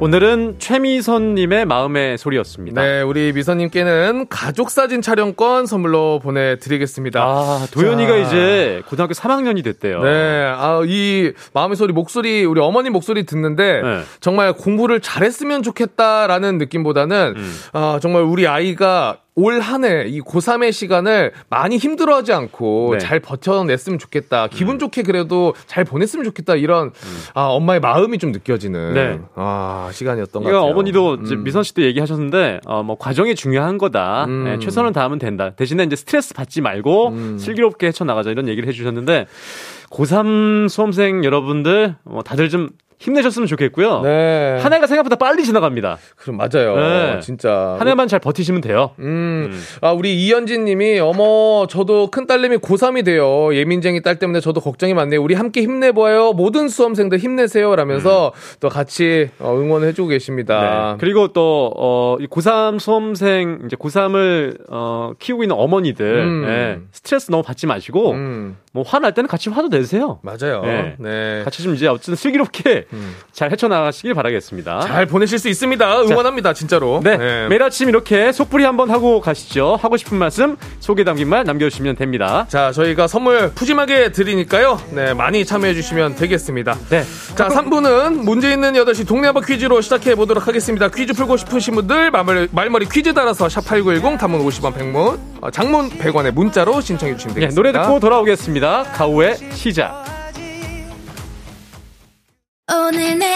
오늘은 최미선님의 마음의 소리였습니다. 네, 우리 미선님께는 가족 사진 촬영권 선물로 보내드리겠습니다. 아, 도현이가 이제 고등학교 3학년이 됐대요. 네, 아, 이 마음의 소리, 목소리, 우리 어머니 목소리 듣는데 네. 정말 공부를 잘했으면 좋겠다라는 느낌보다는 음. 아, 정말 우리 아이가 올 한 해 이 고3의 시간을 많이 힘들어하지 않고 네. 잘 버텨냈으면 좋겠다. 기분 음. 좋게 그래도 잘 보냈으면 좋겠다. 이런 음. 아, 엄마의 마음이 좀 느껴지는 네. 아, 시간이었던 것 같아요. 어머니도 음. 미선 씨도 얘기하셨는데 어, 뭐 과정이 중요한 거다. 음. 네, 최선을 다하면 된다. 대신에 이제 스트레스 받지 말고 음. 슬기롭게 헤쳐나가자 이런 얘기를 해주셨는데 고3 수험생 여러분들 뭐 다들 좀 힘내셨으면 좋겠고요. 네. 한 해가 생각보다 빨리 지나갑니다. 그럼 맞아요. 네. 진짜. 한 해만 잘 버티시면 돼요. 음. 음. 아, 우리 이현진 님이 어머, 저도 큰 딸내미 고3이 돼요. 예민쟁이 딸 때문에 저도 걱정이 많네요. 우리 함께 힘내봐요. 모든 수험생들 힘내세요. 라면서 음. 또 같이 어, 응원해 주고 계십니다. 네. 그리고 또, 어, 고3 수험생, 이제 고3을, 어, 키우고 있는 어머니들, 음. 네. 스트레스 너무 받지 마시고, 음. 뭐 화날 때는 같이 화도 내세요. 맞아요. 네. 네. 같이 좀 이제 어쨌든 슬기롭게 음. 잘 헤쳐나가시길 바라겠습니다. 잘 보내실 수 있습니다. 응원합니다, 자, 진짜로. 네. 네. 매일 아침 이렇게 속풀이 한번 하고 가시죠. 하고 싶은 말씀, 소개 담긴 말 남겨주시면 됩니다. 자, 저희가 선물 푸짐하게 드리니까요. 네, 많이 참여해주시면 되겠습니다. 네. 자, 3부는 문제 있는 8시 동네 한바 퀴즈로 시작해 보도록 하겠습니다. 퀴즈 풀고 싶으신 분들 말머리, 말머리 퀴즈 따라서 샵8910 단문 50원 100문, 어, 장문 100원의 문자로 신청해 주시면 되겠습니다. 네, 노래 듣고 돌아오겠습니다. 가우의 시작. 오늘 내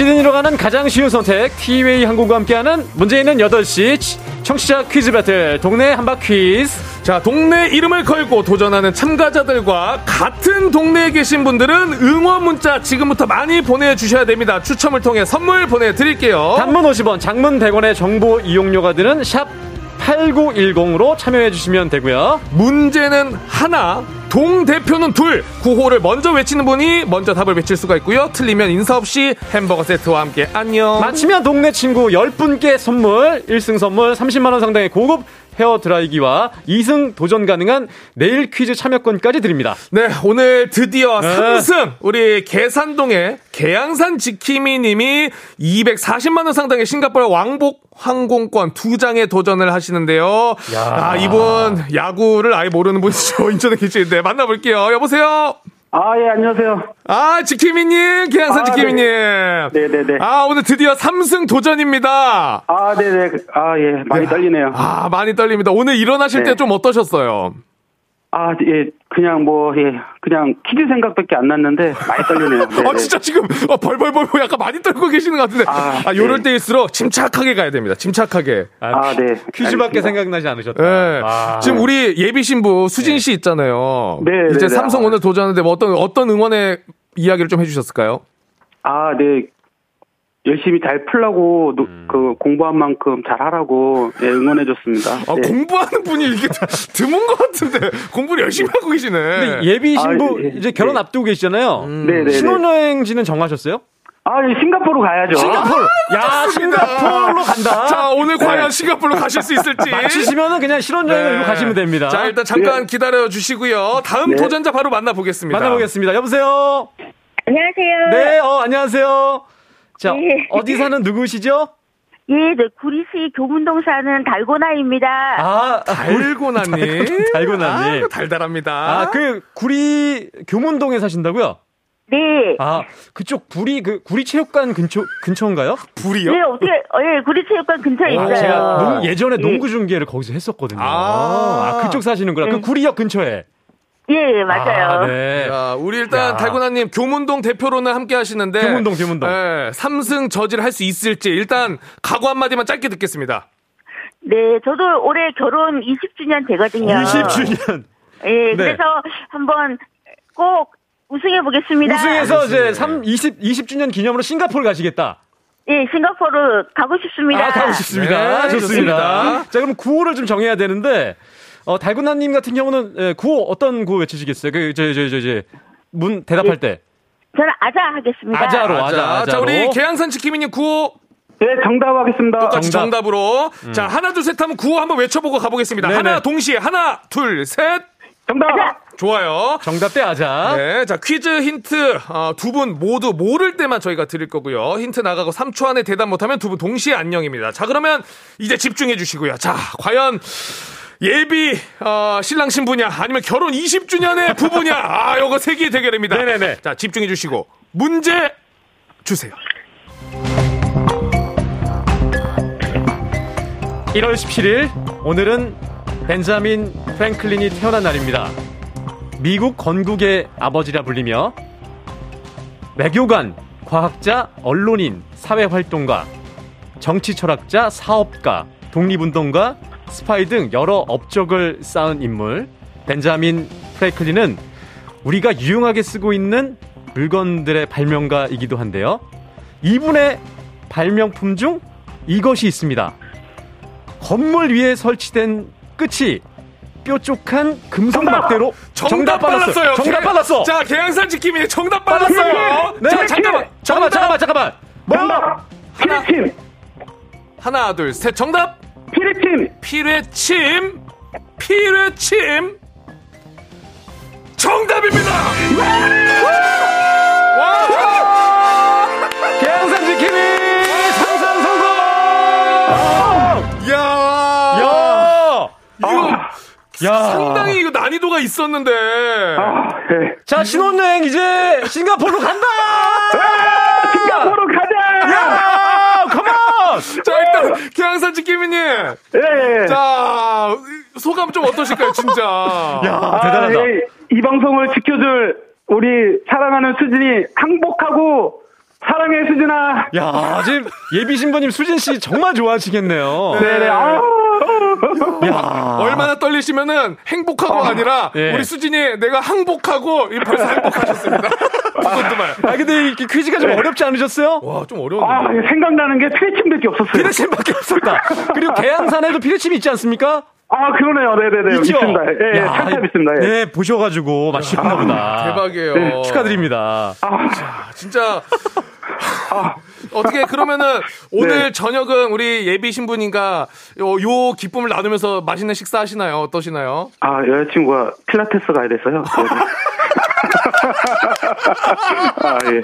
시드니로 가는 가장 쉬운 선택 티웨이 항공과 함께하는 문제 있는 8시 청취자 퀴즈 배틀 동네 한바 퀴즈. 자 동네 이름을 걸고 도전하는 참가자들과 같은 동네에 계신 분들은 응원 문자 지금부터 많이 보내주셔야 됩니다. 추첨을 통해 선물 보내드릴게요. 단문 50원 장문 100원의 정보 이용료가 드는 샵 8910으로 참여해 주시면 되고요. 문제는 하나 동 대표는 둘 구호를 먼저 외치는 분이 먼저 답을 외칠 수가 있고요. 틀리면 인사 없이 햄버거 세트와 함께 안녕. 마치면 동네 친구 10분께 선물 1승 선물 30만 원 상당의 고급 헤어 드라이기와 2승 도전 가능한 내일 퀴즈 참여권까지 드립니다. 네, 오늘 드디어 네. 3승 우리 계산동의 계양산 지키미 님이 240만 원 상당의 싱가포르 왕복 항공권 두 장에 도전을 하시는데요. 야. 아, 이분 야구를 아예 모르는 분이죠. <laughs> 인천에 계시는데 만나볼게요. 여보세요. 아, 예, 안녕하세요. 아, 지키미님, 계양산 아, 지키미님. 네. 네네네. 아, 오늘 드디어 3승 도전입니다. 아, 네네. 아, 예, 많이 떨리네요. 아, 많이 떨립니다. 오늘 일어나실 네. 때좀 어떠셨어요? 아, 예, 그냥 뭐, 예, 그냥 퀴즈 생각밖에 안 났는데 많이 떨리네요. <laughs> 네, 아, 진짜 지금 어, 벌벌벌 약간 많이 떨고 계시는 것 같은데. 아, 아 요럴 네. 때일수록 침착하게 가야 됩니다. 침착하게. 아, 아 네. 퀴즈밖에 생각나지 않으셨다. 네. 아. 지금 우리 예비 신부 수진 씨 있잖아요. 네. 이제 네, 네. 삼성 오늘 도전하는데 뭐 어떤 어떤 응원의 이야기를 좀 해주셨을까요? 아, 네. 열심히 잘 풀라고 음. 그 공부한 만큼 잘 하라고 예, 응원해 줬습니다. 아, 네. 공부하는 분이 이게 드문 것 같은데 공부를 열심히 하고 계시네. 예비 신부 아, 예, 이제 결혼 네. 앞두고 계시잖아요. 음. 네, 네, 신혼여행지는 정하셨어요? 아, 싱가포르 가야죠. 싱가포르. 아, 야, 싱가포르로 간다. 자, 오늘 과연 네. 싱가포르로 가실 수 있을지. 맞히시면은 그냥 신혼여행으로 네. 가시면 됩니다. 자, 일단 잠깐 네. 기다려 주시고요. 다음 네. 도전자 바로 만나보겠습니다. 만나보겠습니다. 여보세요? 안녕하세요. 네, 어, 안녕하세요. 자, 네. 어디 사는 누구시죠? 예, 네, 구리시 교문동 사는 달고나입니다. 아, 달고나님. <laughs> 달고나님. 아, 달달합니다. 아, 그, 구리 교문동에 사신다고요? 네. 아, 그쪽 구리, 그, 구리 체육관 근처, 근처인가요? 구리요? 네, 어떻게, 어, 예, 구리 체육관 근처에 아, 있어요. 제가 농, 예전에 네. 농구 중계를 거기서 했었거든요. 아, 아 그쪽 사시는구나. 그 네. 그 구리역 근처에. 예, 맞아요. 아, 네. 자, 우리 일단 달고나님 교문동 대표로는 함께 하시는데. 교문동, 교문동. 네, 3승 저지를 할수 있을지 일단 각오 한마디만 짧게 듣겠습니다. 네, 저도 올해 결혼 20주년 되거든요. 20주년? 예, 네. 그래서 한번 꼭 우승해 보겠습니다. 우승해서 이제 3, 20, 20주년 기념으로 싱가포르 가시겠다. 예, 싱가포르 가고 싶습니다. 아, 가고 싶습니다. 네, 좋습니다. 좋습니다. 자, 그럼 구호를 좀 정해야 되는데, 어, 달군나님 같은 경우는 예, 구호 어떤 구호 외치시겠어요? 그, 저, 저, 저, 저, 문 대답할 예. 때. 저는 아자 하겠습니다. 아자로, 아자. 아자. 자, 우리 계양산 지킴이님 구호. 네, 정답하겠습니다. 똑같이 정답. 으로 음. 자, 하나, 둘, 셋 하면 구호 한번 외쳐보고 가보겠습니다. 네네. 하나, 동시에. 하나, 둘, 셋. 정답! 아자. 좋아요. 정답 대 아자. 네, 자 퀴즈 힌트 어, 두분 모두 모를 때만 저희가 드릴 거고요. 힌트 나가고 3초 안에 대답 못하면 두 분 동시에 안녕입니다. 자 그러면 이제 집중해 주시고요. 자 과연 예비 어, 신랑 신부냐 아니면 결혼 20주년의 부부냐 <laughs> 아 요거 세기 대결입니다. 네네네. 자 집중해 주시고 문제 주세요. 1월 17일 오늘은 벤자민 프랭클린이 태어난 날입니다. 미국 건국의 아버지라 불리며 외교관, 과학자, 언론인, 사회활동가, 정치 철학자, 사업가, 독립운동가, 스파이 등 여러 업적을 쌓은 인물 벤자민 프레클린은 우리가 유용하게 쓰고 있는 물건들의 발명가이기도 한데요. 이분의 발명품 중 이것이 있습니다. 건물 위에 설치된 끝이 뾰족한 금속 막대로 정답, 정답 빨랐어요. 정답 빨랐어. 자, 계양산 지킴이 정답 빨랐어요. 네, 자, 잠깐만. 잠깐만, 잠깐만, 잠깐만. 뭐? 하나, 하나, 둘, 셋. 정답. 피뢰침! 피뢰침! 피뢰침! 정답입니다! 와! 계산 지킴이 상상 성공! 야! 야! 이거 야. 상당히 이거 난이도가 있었는데. 아, 네. 자, 신혼여행 이제 싱가포르 간다! 아, 싱가포르 가자! 야! <laughs> 자, 일단, 계양산 지킴이님. 예, 예. 자, 소감 좀 어떠실까요, 진짜? <laughs> 야, 대단하다. 아, 예. 이 방송을 지켜줄 우리 사랑하는 수진이 행복하고 사랑해 수진아. 야, 지금 예비 신부님 수진 씨 정말 좋아하시겠네요. 네네. 네. 아. 야. 얼마나 떨리시면은 행복하고 아, 니라 예. 우리 수진이 내가 항복하고 벌써 행복하셨습니다. <laughs> 아 근데 이 퀴즈가 좀 네. 어렵지 않으셨어요? 와, 좀 어려워. 아, 생각나는 게 피레침밖에 없었어요. 피레침밖에 없었다. 그리고 <laughs> 계양산에도 피레침이 있지 않습니까? 아, 그러네요. 네네네. 있죠? 있습니다. 예, 야, 참참 있습니다. 예. 네, 보셔가지고 맛있구나 보다. 대박이에요. 네. 축하드립니다. 아, 자, 진짜. 아, 어떻게 그러면은 <laughs> 오늘 네. 저녁은 우리 예비 신부님과 요, 요 기쁨을 나누면서 맛있는 식사 하시나요? 어떠시나요? 아, 여자친구가 필라테스 가야 돼서요. <laughs> <laughs> 아, 예.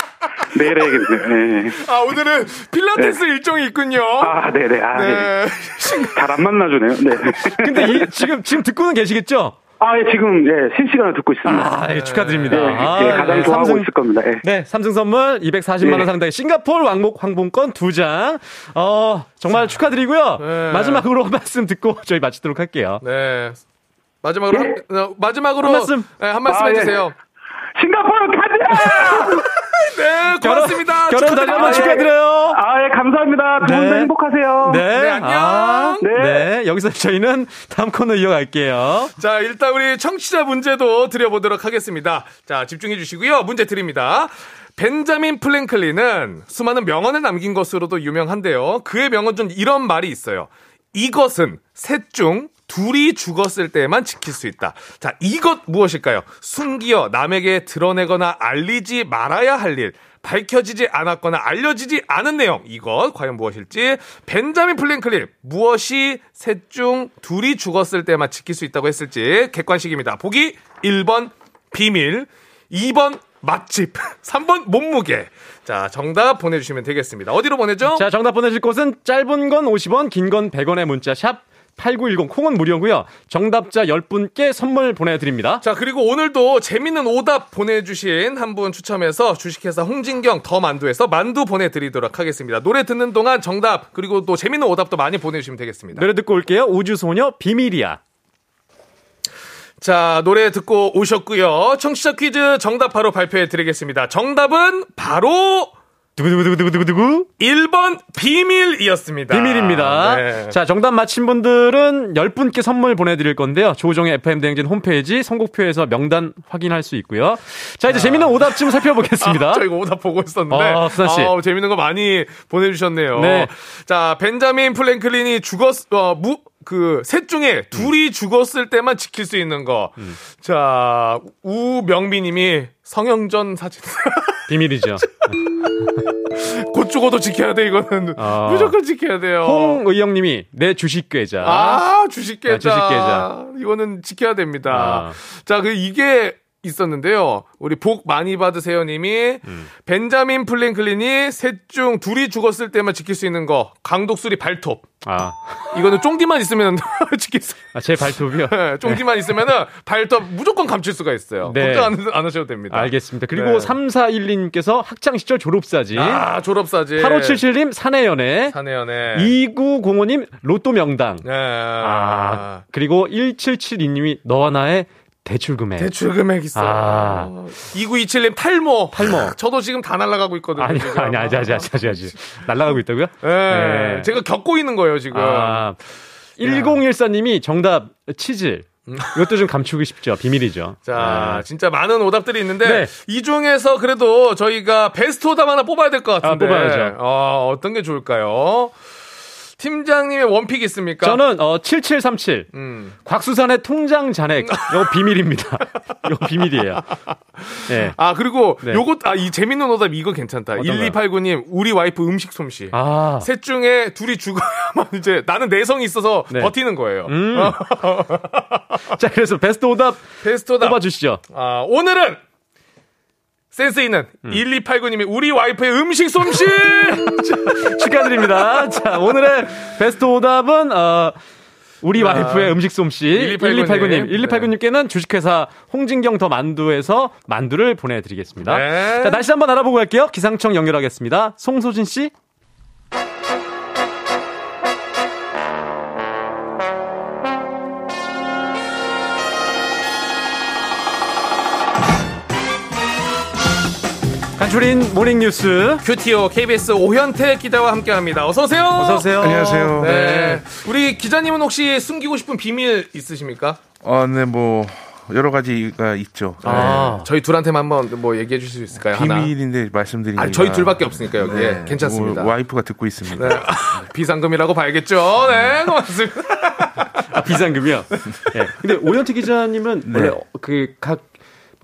내일 해야겠네요. 네. 아, 오늘은 필라테스 네. 일정이 있군요. 아, 네네. 아, 네. 네. 잘안 만나주네요. 네. 근데 이, 지금, 지금 듣고는 계시겠죠? 아, 예, 지금, 예, 실시간으로 듣고 있습니다. 아, 예, 축하드립니다. 네, 아, 예, 가장 네, 좋아하고 삼성, 있을 겁니다. 예. 네, 삼성 선물 240만원 네. 상당의 싱가폴 왕복 항공권 2장. 어, 정말 자, 축하드리고요. 네. 마지막으로 말씀 듣고 <laughs> 저희 마치도록 할게요. 네. 마지막으로, 예? 어, 마지막으로 한 말씀, 네, 한 말씀 아, 해주세요. 예. 싱가포르 가자! <laughs> 네, 고맙습니다. 결혼, 결혼 다시 한번 축하드려요. 아, 예, 감사합니다. 좋은 네. 행복하세요. 네, 네 안녕. 아, 네. 네. 여기서 저희는 다음 코너 이어갈게요. 자, 일단 우리 청취자 문제도 드려보도록 하겠습니다. 자, 집중해 주시고요. 문제 드립니다. 벤자민 프랭클린은 수많은 명언을 남긴 것으로도 유명한데요. 그의 명언 중 이런 말이 있어요. 이것은 셋 중 둘이 죽었을 때만 지킬 수 있다. 자, 이것 무엇일까요? 숨기어 남에게 드러내거나 알리지 말아야 할 일. 밝혀지지 않았거나 알려지지 않은 내용. 이것 과연 무엇일지. 벤자민 프랭클린 무엇이 셋 중 둘이 죽었을 때만 지킬 수 있다고 했을지 객관식입니다. 보기 1번 비밀, 2번 맛집, <laughs> 3번 몸무게. 자, 정답 보내주시면 되겠습니다. 어디로 보내죠? 자, 정답 보내실 곳은 짧은 건 50원, 긴 건 100원의 문자 샵 8910 콩은 무료고요. 정답자 10분께 선물 보내드립니다. 자 그리고 오늘도 재밌는 오답 보내주신 한 분 추첨해서 주식회사 홍진경 더 만두에서 만두 보내드리도록 하겠습니다. 노래 듣는 동안 정답 그리고 또 재밌는 오답도 많이 보내주시면 되겠습니다. 노래 듣고 올게요. 우주소녀 비밀이야. 자, 노래 듣고 오셨고요. 청취자 퀴즈 정답 바로 발표해 드리겠습니다. 정답은 바로 두구두구두구두구두구 1번 비밀이었습니다. 비밀입니다. 네. 자, 정답 맞힌 분들은 10분께 선물 보내드릴 건데요. 조우종의 FM대행진 홈페이지 선곡표에서 명단 확인할 수 있고요. 자, 이제 아. 재밌는 오답 좀 살펴보겠습니다. <laughs> 아, 저 이거 오답 보고 있었는데. 아, 수산씨. 아, 재밌는 거 많이 보내주셨네요. 네. 자, 벤자민 플랭클린이 죽었, 어, 무, 그, 셋 중에 둘이 음. 죽었을 때만 지킬 수 있는 거. 음. 자, 우명미님이 성형전 사진. <laughs> 비밀이죠. <laughs> 곧 죽어도 지켜야 돼, 이거는. 어. 무조건 지켜야 돼요. 홍의영님이 내 주식 계좌. 아, 주식 계좌. 아, 주식 계좌. 이거는 지켜야 됩니다. 아. 자, 그 이게 있었는데요. 우리 복 많이 받으세요 님이 음. 벤자민 플랭클린이 셋 중 둘이 죽었을 때만 지킬 수 있는 거 강독수리 발톱. 아. 이거는 쫑디만 있으면 <laughs> 지킬 수. 아, 제 발톱이요? 네, 쫑디만 있으면은 발톱 무조건 감출 수가 있어요. 네. 걱정 안, 안, 하셔도 됩니다. 알겠습니다. 그리고 네. 3412님께서 학창 시절 졸업사진. 아, 졸업사진. 8577님 사내연애. 사내연애. 2905님 로또 명당. 네. 아, 그리고 1772님이 너와 나의 대출 금액. 대출 금액 있어요. 아. 2927님 탈모. 탈모. <laughs> 저도 지금 다 날아가고 있거든요. 아니, 지금. 아니, 아니, 아니, 아니, 아니, 아니. 날아가고 있다고요? 네. 네. 제가 겪고 있는 거예요, 지금. 아. 1014님이 정답 치즈. 이것도 좀 감추고 싶죠. 비밀이죠. 자, 네. 진짜 많은 오답들이 있는데 네. 이 중에서 그래도 저희가 베스트 오답 하나 뽑아야 될 것 같은데. 아, 뽑아야죠. 어, 어떤 게 좋을까요? 팀장님의 원픽 있습니까? 저는 어 7737. 음. 곽수산의 통장 잔액. 이거 비밀입니다. <laughs> 이거 비밀이에요. 네. 아, 그리고 네. 요것 아, 이 재밌는 오답 이거 괜찮다. 1289님, 우리 와이프 음식 솜씨. 아. 셋 중에 둘이 죽어야만 이제 나는 내성이 있어서 네. 버티는 거예요. 음. <laughs> 자, 그래서 베스트 오답 베스트 오답 뽑아 주시죠. 아, 오늘은 센스 있는 음. 1289님이 우리 와이프의 음식 솜씨 <laughs> 축하드립니다. 자, 오늘의 베스트 오답은 어 우리 아, 와이프의 음식 솜씨 1289님. 1289님 께는 주식회사 홍진경 더 만두에서 만두를 보내드리겠습니다. 네. 자, 날씨 한번 알아보고 갈게요. 기상청 연결하겠습니다. 송소진 씨. 간추린 모닝뉴스 큐티오 KBS 오현태 기자와 함께합니다. 어서 오세요. 어서 오세요. 안녕하세요. 네. 네. 우리 기자님은 혹시 숨기고 싶은 비밀 있으십니까? 아, 네, 뭐 여러 가지가 있죠. 아, 네. 저희 둘한테만 한번 뭐 얘기해 주실 수 있을까요? 비밀인데 하나? 말씀드리기. 아, 저희 둘밖에 없으니까 여기에 네. 괜찮습니다. 뭐, 와이프가 듣고 있습니다. 네. <laughs> 비상금이라고 봐야겠죠. 네, 고맙습니다. <laughs> 아, 비상금이요? 네. 근데 오현태 기자님은 네. 원래 그 각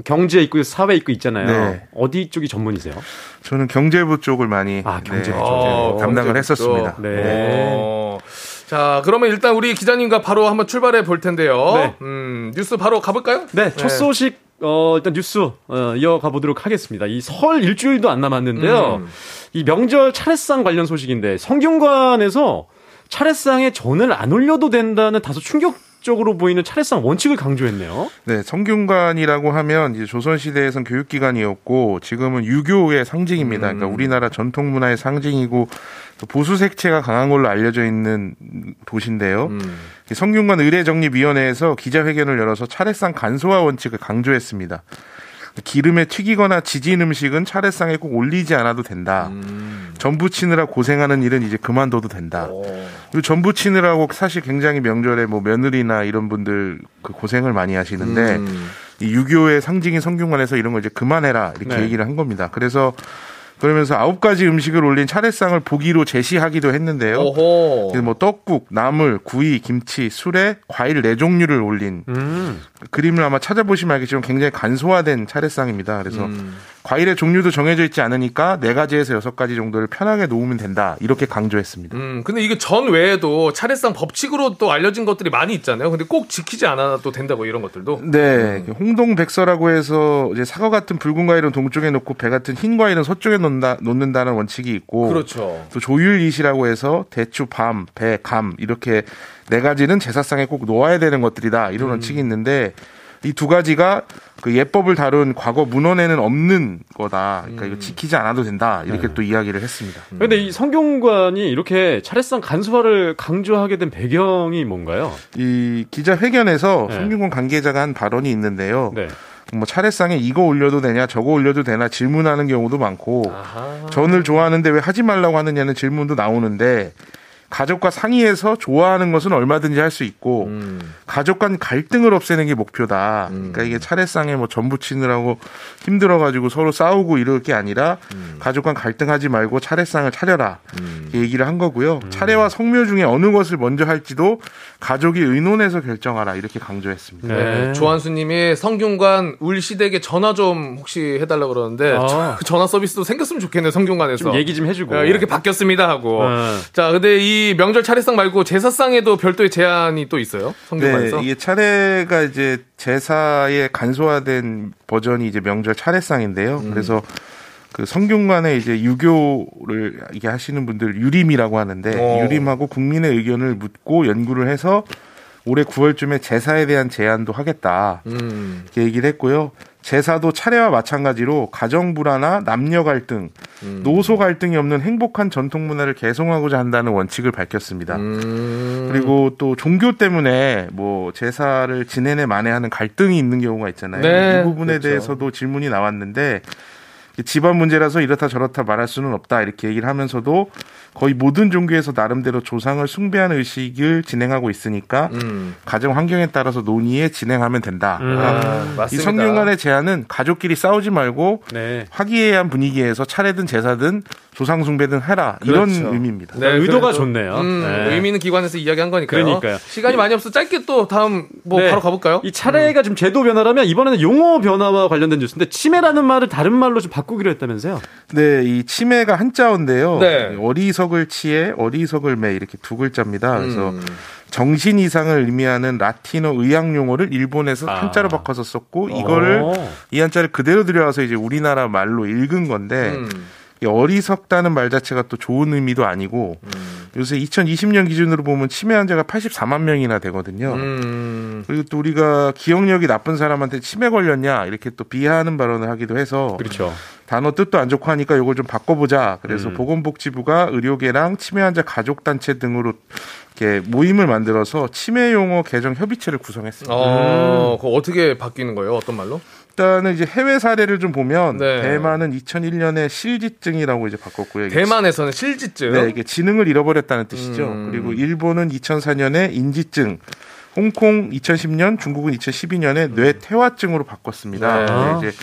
경제 있고 사회 있고 있잖아요. 네. 어디 쪽이 전문이세요? 저는 경제부 쪽을 많이 아, 경제부 네, 쪽 담당을 했었습니다. 네. 오. 자, 그러면 일단 우리 기자님과 바로 한번 출발해 볼 텐데요. 네. 음, 뉴스 바로 가볼까요? 네, 첫 네. 소식 어, 일단 뉴스 어, 이어가 보도록 하겠습니다. 이 설 일주일도 안 남았는데요. 음. 이 명절 차례상 관련 소식인데 성균관에서 차례상에 전을 안 올려도 된다는 다소 충격 상식적으로 보이는 차례상 원칙을 강조했네요. 네, 성균관이라고 하면 이제 조선시대에선 교육기관이었고 지금은 유교의 상징입니다. 그러니까 음. 그러니까 우리나라 전통 문화의 상징이고 또 보수 색채가 강한 걸로 알려져 있는 도시인데요. 음. 성균관 의례정립위원회에서 기자회견을 열어서 차례상 간소화 원칙을 강조했습니다. 기름에 튀기거나 지진 음식은 차례상에 꼭 올리지 않아도 된다. 음. 전부 치느라 고생하는 일은 이제 그만둬도 된다. 오. 그리고 전부 치느라고 사실 굉장히 명절에 뭐 며느리나 이런 분들 그 고생을 많이 하시는데 음. 이 유교의 상징인 성균관에서 이런 거 이제 그만해라 이렇게 네. 얘기를 한 겁니다. 그래서 그러면서 아홉 가지 음식을 올린 차례상을 보기로 제시하기도 했는데요. 뭐 떡국, 나물, 구이, 김치, 술에 과일 네 종류를 올린 음. 그림을 아마 찾아보시면 알겠지만 굉장히 간소화된 차례상입니다. 그래서 음. 과일의 종류도 정해져 있지 않으니까 네 가지에서 여섯 가지 정도를 편하게 놓으면 된다. 이렇게 강조했습니다. 음, 근데 이게 전 외에도 차례상 법칙으로 또 알려진 것들이 많이 있잖아요. 근데 꼭 지키지 않아도 된다고 이런 것들도. 네. 음. 홍동백서라고 해서 이제 사과 같은 붉은 과일은 동쪽에 놓고 배 같은 흰 과일은 서쪽에 놓는다, 놓는다는 원칙이 있고. 그렇죠. 또 조율이시라고 해서 대추, 밤, 배, 감 이렇게 네 가지는 제사상에 꼭 놓아야 되는 것들이다. 이런 음. 원칙이 있는데 이 두 가지가 그 예법을 다룬 과거 문헌에는 없는 거다. 그러니까 이거 음. 지키지 않아도 된다. 이렇게 네. 또 이야기를 했습니다. 그런데 이 성균관이 이렇게 차례상 간소화를 강조하게 된 배경이 뭔가요? 이 기자 회견에서 네. 성균관 관계자가 한 발언이 있는데요. 네. 뭐 차례상에 이거 올려도 되냐 저거 올려도 되나 질문하는 경우도 많고 아하. 전을 좋아하는데 왜 하지 말라고 하느냐는 질문도 나오는데 가족과 상의해서 좋아하는 것은 얼마든지 할 수 있고 음. 가족 간 갈등을 없애는 게 목표다. 음. 그러니까 이게 차례상에 뭐 전부 치느라고 힘들어 가지고 서로 싸우고 이럴 게 아니라 음. 가족 간 갈등하지 말고 차례상을 차려라. 음. 얘기를 한 거고요. 음. 차례와 성묘 중에 어느 것을 먼저 할지도 가족이 의논해서 결정하라 이렇게 강조했습니다. 네. 네. 조한수님이 성균관 울시댁에 전화 좀 혹시 해달라 그러는데 아. 전화 서비스도 생겼으면 좋겠네요. 성균관에서 좀 얘기 좀 해주고 네, 이렇게 바뀌었습니다 하고. 네. 자, 근데 이 명절 차례상 말고 제사상에도 별도의 제한이 또 있어요? 성경관에서? 네, 이게 차례가 이제 제사의 간소화된 버전이 이제 명절 차례상인데요. 음. 그래서 그 성균관에 이제 유교를 이게 하시는 분들 유림이라고 하는데 오. 어. 유림하고 국민의 의견을 묻고 연구를 해서 올해 9월쯤에 제사에 대한 제안도 하겠다. 음. 이렇게 얘기를 했고요. 제사도 차례와 마찬가지로 가정 불화나 남녀 갈등, 음. 노소 갈등이 없는 행복한 전통 문화를 개송하고자 한다는 원칙을 밝혔습니다. 음. 그리고 또 종교 때문에 뭐 제사를 지내내 만회하는 갈등이 있는 경우가 있잖아요. 네. 이 부분에 그렇죠. 대해서도 질문이 나왔는데 집안 문제라서 이렇다 저렇다 말할 수는 없다 이렇게 얘기를 하면서도 거의 모든 종교에서 나름대로 조상을 숭배하는 의식을 진행하고 있으니까 음. 가정 환경에 따라서 논의에 진행하면 된다. 음. 아, 이 성균관의 제안은 가족끼리 싸우지 말고 네. 화기애애한 분위기에서 차례든 제사든 조상 숭배든 해라 그렇죠. 이런 의미입니다. 네, 의도가 좋네요. 음, 네. 의미 있는 기관에서 이야기한 거니까요. 그러니까요. 시간이 많이 없어 짧게 또 다음 뭐 네. 바로 가볼까요? 이 차례가 음. 좀 제도 변화라면 이번에는 용어 변화와 관련된 뉴스인데 치매라는 말을 다른 말로 좀 바꾸기로 했다면서요? 네, 이 치매가 한자어인데요. 네. 어리석을 치에 어리석을 매 이렇게 두 글자입니다. 그래서 음. 정신 이상을 의미하는 라틴어 의학 용어를 일본에서 아. 한자로 바꿔서 썼고 이거를 오. 이 한자를 그대로 들여와서 이제 우리나라 말로 읽은 건데 음. 어리석다는 말 자체가 또 좋은 의미도 아니고 음. 요새 2020년 기준으로 보면 치매 환자가 84만 명이나 되거든요. 음. 그리고 또 우리가 기억력이 나쁜 사람한테 치매 걸렸냐 이렇게 또 비하하는 발언을 하기도 해서 그렇죠. 단어 뜻도 안 좋고 하니까 이걸 좀 바꿔보자. 그래서 음. 보건복지부가 의료계랑 치매 환자 가족 단체 등으로 이렇게 모임을 만들어서 치매 용어 개정 협의체를 구성했습니다. 어, 그 어떻게 바뀌는 거예요? 어떤 말로? 일단은 이제 해외 사례를 좀 보면 네. 대만은 2001년에 실지증이라고 이제 바꿨고요. 대만에서는 실지증. 네, 이게 지능을 잃어버렸다는 뜻이죠. 음. 그리고 일본은 2004년에 인지증, 홍콩 2010년, 중국은 2012년에 뇌 퇴화증으로 바꿨습니다. 네. 이제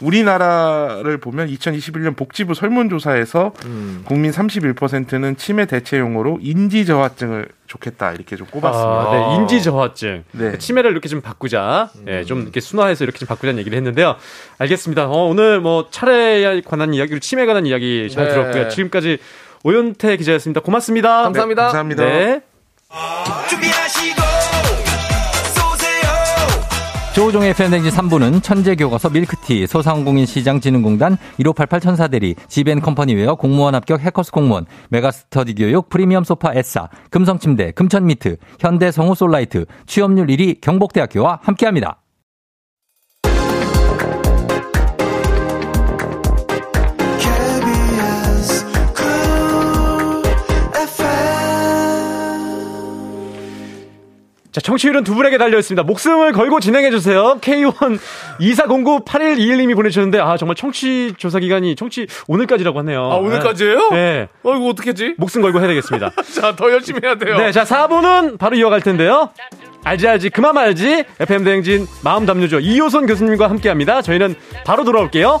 우리나라를 보면 2021년 복지부 설문조사에서 음. 국민 31%는 치매 대체용으로 인지 저하증을 좋겠다 이렇게 좀 꼽았습니다. 아, 네, 인지 저하증. 네. 치매를 이렇게 좀 바꾸자. 네, 좀 이렇게 순화해서 이렇게 좀 바꾸자는 얘기를 했는데요. 알겠습니다. 어, 오늘 뭐 차례에 관한 이야기, 로 치매에 관한 이야기 잘 네. 들었고요. 지금까지 오윤태 기자였습니다. 고맙습니다. 감사합니다. 네, 감사합니다. 네. 조우종의 FM대행진 3부는 천재교과서 밀크티, 소상공인 시장진흥공단, 1588 천사대리, 지벤컴퍼니웨어, 공무원 합격 해커스 공무원, 메가스터디 교육, 프리미엄 소파 에싸, 금성침대, 금천미트, 현대 성우 솔라이트, 취업률 1위 경복대학교와 함께합니다. 자, 청취율은 두 분에게 달려있습니다. 목숨을 걸고 진행해주세요. K1 2409-8121님이 보내주셨는데, 아, 정말 청취 조사 기간이 청취 오늘까지라고 하네요. 아, 오늘까지예요 네. 어, 이거 어떡하지? 목숨 걸고 해야 되겠습니다. <laughs> 자, 더 열심히 해야 돼요. 네, 자, 4부는 바로 이어갈 텐데요. 알지, 알지, 그만 말지. FM대행진 마음 담요죠. 이효선 교수님과 함께 합니다. 저희는 바로 돌아올게요.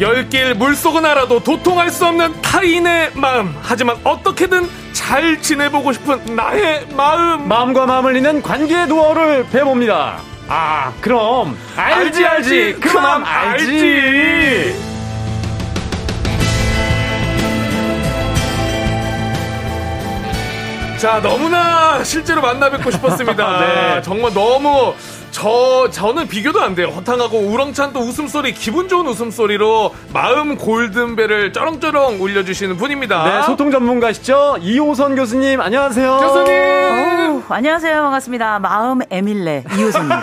열길 물속은 알아도 도통할 수 없는 타인의 마음. 하지만 어떻게든 잘 지내보고 싶은 나의 마음. 마음과 마음을 잇는 관계의 노하우를 배워봅니다. 아, 그럼 알지 알지 그 마음 알지. 자, 너무나 실제로 만나 뵙고 싶었습니다. <laughs> 네. 정말 너무 저 저는 비교도 안 돼요. 허탕하고 우렁찬 또 웃음소리, 기분 좋은 웃음소리로 마음 골든벨을 쩌렁쩌렁 울려주시는 분입니다. 네, 소통 전문가시죠 이호선 교수님 안녕하세요. 교수님 오, 안녕하세요 반갑습니다. 마음 에밀레 이호선입니다.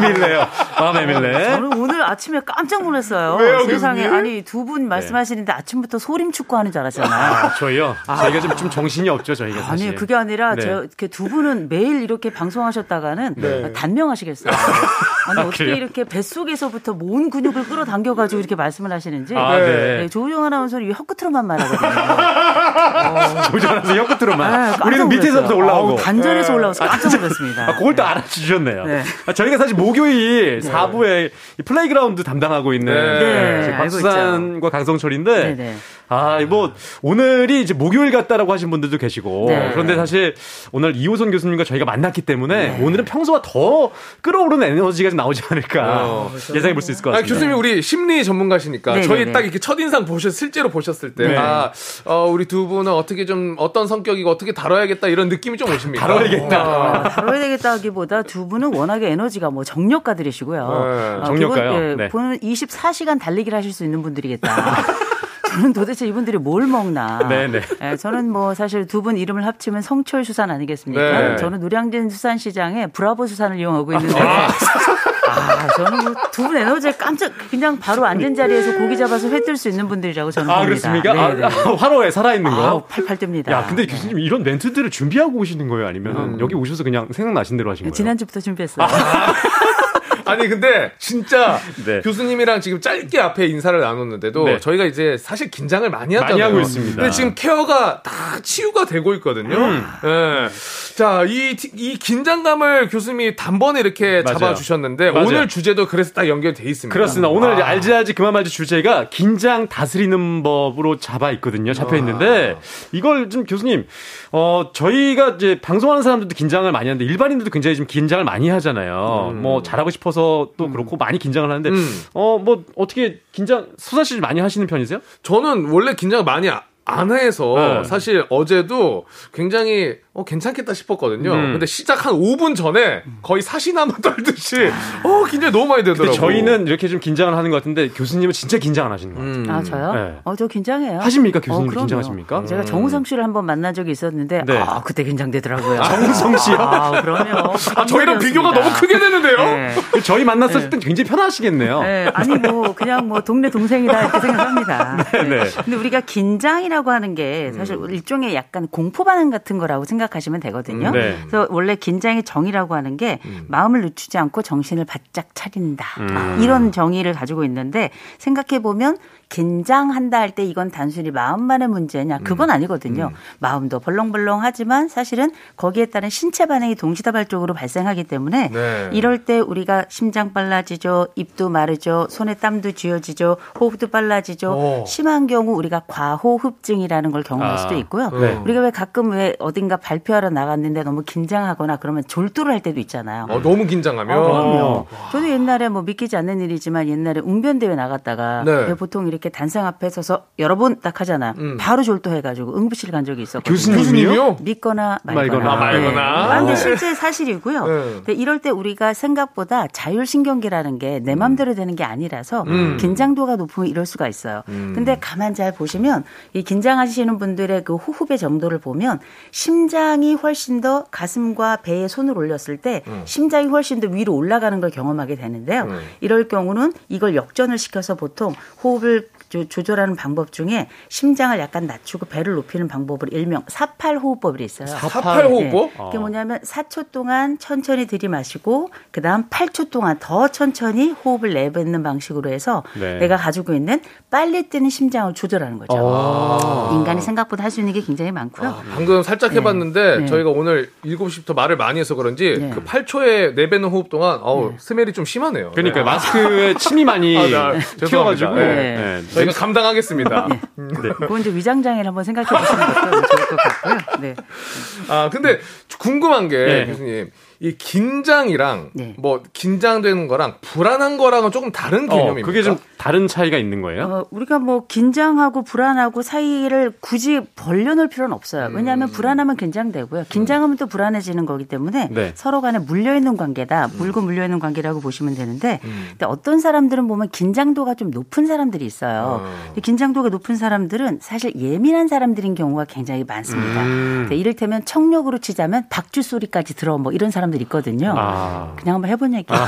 네, 에밀레요. 마음 에밀레. 저는 오늘 아침에 깜짝 놀랐어요. 왜요, 세상에 교수님? 아니 두 분 말씀하시는데 아침부터 소림 축구하는 줄 알았잖아요. 아, 저희요. 저희가 좀, 좀 정신이 없죠 저희가 사실. 아니 그게 아니라 네. 저 이렇게 두 분은 매일 이렇게 방송하셨다가는 네. 단명하시겠어요. 아니 어떻게 그래요? 이렇게 뱃속에서부터 모은 근육을 끌어당겨가지고 이렇게 말씀을 하시는지. 아, 네. 조우종 아나운서는 이 혀끝으로만 말하거든요. <laughs> 조정하면서 혀끝으로만. 아, 깜짝 우리는 놀랐어요. 밑에서부터 올라오고. 아우, 단전에서 올라와서 아, 깜짝. 놀랐습니다. 아, 그걸 또 알아주셨네요. 네. 아, 저희가 사실 목요일 4부에 이 playground 담당하고 있는 네, 박수산과 강성철인데 네, 네. 아, 뭐 오늘이 이제 목요일 같다라고 하신 분들도 계시고 네. 그런데 사실 오늘 이호선 교수님과 저희가 만났기 때문에 오늘은 평소와 더 끌어오르는 에너지가 좀 나오지 않을까 어. <laughs> 예상해 볼 수 있을 것 아, 같습니다. 교수님 우리 심리 전문가시니까 네, 저희 네, 네. 딱 이렇게 첫인상 보셨 실제로 보셨을 때 네. 아, 어, 우리 두 분은 어떻게 좀 어떤 성격이고 어떻게 다뤄야겠다 이런 느낌이 좀 오십니까? 다뤄야겠다. 어. 다뤄야 되겠다 하기보다 두 분은 워낙에 에너지가 뭐 정력가들이시고요. 네, 어, 정력가요? 예, 네. 보는 24시간 달리기를 하실 수 있는 분들이겠다. <laughs> 저는 도대체 이분들이 뭘 먹나. 네네. 예, 저는 뭐 사실 두 분 이름을 합치면 성철 수산 아니겠습니까? 네. 저는 노량진 수산시장에 브라보 수산을 이용하고 있는데. 아, 저는 뭐 두분 에너지에 깜짝 그냥 바로 앉은 자리에서 고기 잡아서 회 뜰 수 있는 분들이라고 저는 아, 봅니다. 그렇습니까? 네, 네. 아, 화로에 살아있는 거. 아우, 팔팔 뜹니다. 야, 근데 교수님 이런 멘트들을 준비하고 오시는 거예요? 아니면 음. 여기 오셔서 그냥 생각나신 대로 하신 거예요? 지난주부터 준비했어요. 아 니 근데 진짜 <laughs> 네. 교수님이랑 지금 짧게 앞에 인사를 나눴는데도 네. 저희가 이제 사실 긴장을 많이 하잖아요. 많이 하고 있습니다. 근데 지금 케어가 다 치유가 되고 있거든요. 음. 예. 자, 이, 이 긴장감을 교수님이 단번에 이렇게 맞아요. 잡아주셨는데 맞아요. 오늘 주제도 그래서 딱 연결돼 있습니다. 그렇습니다. 오늘 아. 알지 알지 그만 말지 주제가 긴장 다스리는 법으로 잡아 있거든요. 잡혀 있는데 이걸 좀 교수님 어 저희가 이제 방송하는 사람들도 긴장을 많이 하는데 일반인들도 굉장히 좀 긴장을 많이 하잖아요. 뭐 잘하고 싶어서 또 그렇고 많이 긴장을 하는데 음. 어뭐 어떻게 긴장 수사 씨 많이 하시는 편이세요? 저는 원래 긴장을 많이 아- 안 해서 네. 사실 어제도 굉장히 어, 괜찮겠다 싶었거든요. 음. 근데 시작 한 5분 전에 거의 사시나무 <laughs> 떨듯이 어, 긴장이 너무 많이 되더라고요. 저희는 이렇게 좀 긴장을 하는 것 같은데 교수님은 진짜 긴장 안 하시는 것 같아요. 음. 아, 저요? 네. 어, 저 긴장해요. 하십니까? 교수님 어, 긴장하십니까? 제가 정우성 씨를 한번 만난 적이 있었는데 네. 아, 그때 긴장되더라고요. <laughs> 정우성 씨요? 아, 그럼요. 아, 저희랑 비교가 너무 크게 되는데요. 네. 저희 만났을 때 굉장히 편하시겠네요. 네. 아니 뭐 그냥 뭐 동네 동생이다 이렇게 생각합니다. <laughs> 네, 네. 근데 우리가 긴장이라 고 하는 게 사실 음. 일종의 약간 공포 반응 같은 거라고 생각하시면 되거든요. 네. 그래서 원래 긴장의 정의라고 하는 게 음. 마음을 늦추지 않고 정신을 바짝 차린다. 음. 이런 정의를 가지고 있는데 생각해 보면 긴장한다 할 때 이건 단순히 마음만의 문제냐 그건 음. 아니거든요. 음. 마음도 벌렁벌렁하지만 사실은 거기에 따른 신체 반응이 동시다발적으로 발생하기 때문에 네. 이럴 때 우리가 심장 빨라지죠, 입도 마르죠, 손에 땀도 쥐어지죠, 호흡도 빨라지죠. 오. 심한 경우 우리가 과호흡증이라는 걸 경험할 아. 수도 있고요. 네. 우리가 왜 가끔 왜 어딘가 발표하러 나갔는데 너무 긴장하거나 그러면 졸도를 할 때도 있잖아요. 어, 너무 긴장하면. 어, 그럼요. 저도 옛날에 뭐 믿기지 않는 일이지만 옛날에 웅변 대회 나갔다가 네. 보통 이렇게 이렇게 단상 앞에 서서 여러분 딱 하잖아. 음. 바로 졸도해가지고 응급실 간 적이 있었거든요. 교수님이요? 믿거나 말거나. 말거나. 아, 말거나. 네. 근데 실제 사실이고요. 네. 근데 이럴 때 우리가 생각보다 자율신경계라는 게내 맘대로 되는 게 아니라서 음. 긴장도가 높으면 이럴 수가 있어요. 음. 근데 가만 잘 보시면 이 긴장하시는 분들의 그 호흡의 정도를 보면 심장이 훨씬 더 가슴과 배에 손을 올렸을 때 음. 심장이 훨씬 더 위로 올라가는 걸 경험하게 되는데요. 음. 이럴 경우는 이걸 역전을 시켜서 보통 호흡을 조절하는 방법 중에 심장을 약간 낮추고 배를 높이는 방법을 일명 사팔 호흡법이 있어요. 사팔 호흡법? 네. 그게 뭐냐면 4초 동안 천천히 들이마시고 그다음 8초 동안 더 천천히 호흡을 내뱉는 방식으로 해서 네. 내가 가지고 있는 빨리 뛰는 심장을 조절하는 거죠. 아. 인간이 생각보다 할 수 있는 게 굉장히 많고요. 아, 방금 살짝 네. 해봤는데 네. 저희가 오늘 7시부터 말을 많이 해서 그런지 네. 그 8초에 내뱉는 호흡 동안 어우, 네. 스멜이 좀 심하네요. 그러니까 마스크에 침이 많이 <laughs> 아, 튀어가지고 저희가 감당하겠습니다. 네. 네. 그건 이제 위장장애를 한번 생각해 보시는 것도 좋을 것 같고요. 네. 아, 근데 궁금한 게 네. 교수님. 이 긴장이랑 네. 뭐 긴장되는 거랑 불안한 거랑은 조금 다른 어, 개념입니다. 그게 좀 다른 차이가 있는 거예요? 어, 우리가 뭐 긴장하고 불안하고 사이를 굳이 벌려놓을 필요는 없어요. 왜냐하면 음. 불안하면 긴장되고요. 긴장하면 음. 또 불안해지는 거기 때문에 네. 서로 간에 물려있는 관계다. 물고 물려있는 관계라고 보시면 되는데 음. 근데 어떤 사람들은 보면 긴장도가 좀 높은 사람들이 있어요. 어. 긴장도가 높은 사람들은 사실 예민한 사람들인 경우가 굉장히 많습니다. 음. 이를테면 청력으로 치자면 박쥐 소리까지 들어 뭐 이런 사람 사람들 있거든요. 아. 그냥 한번 해본 얘기. 아.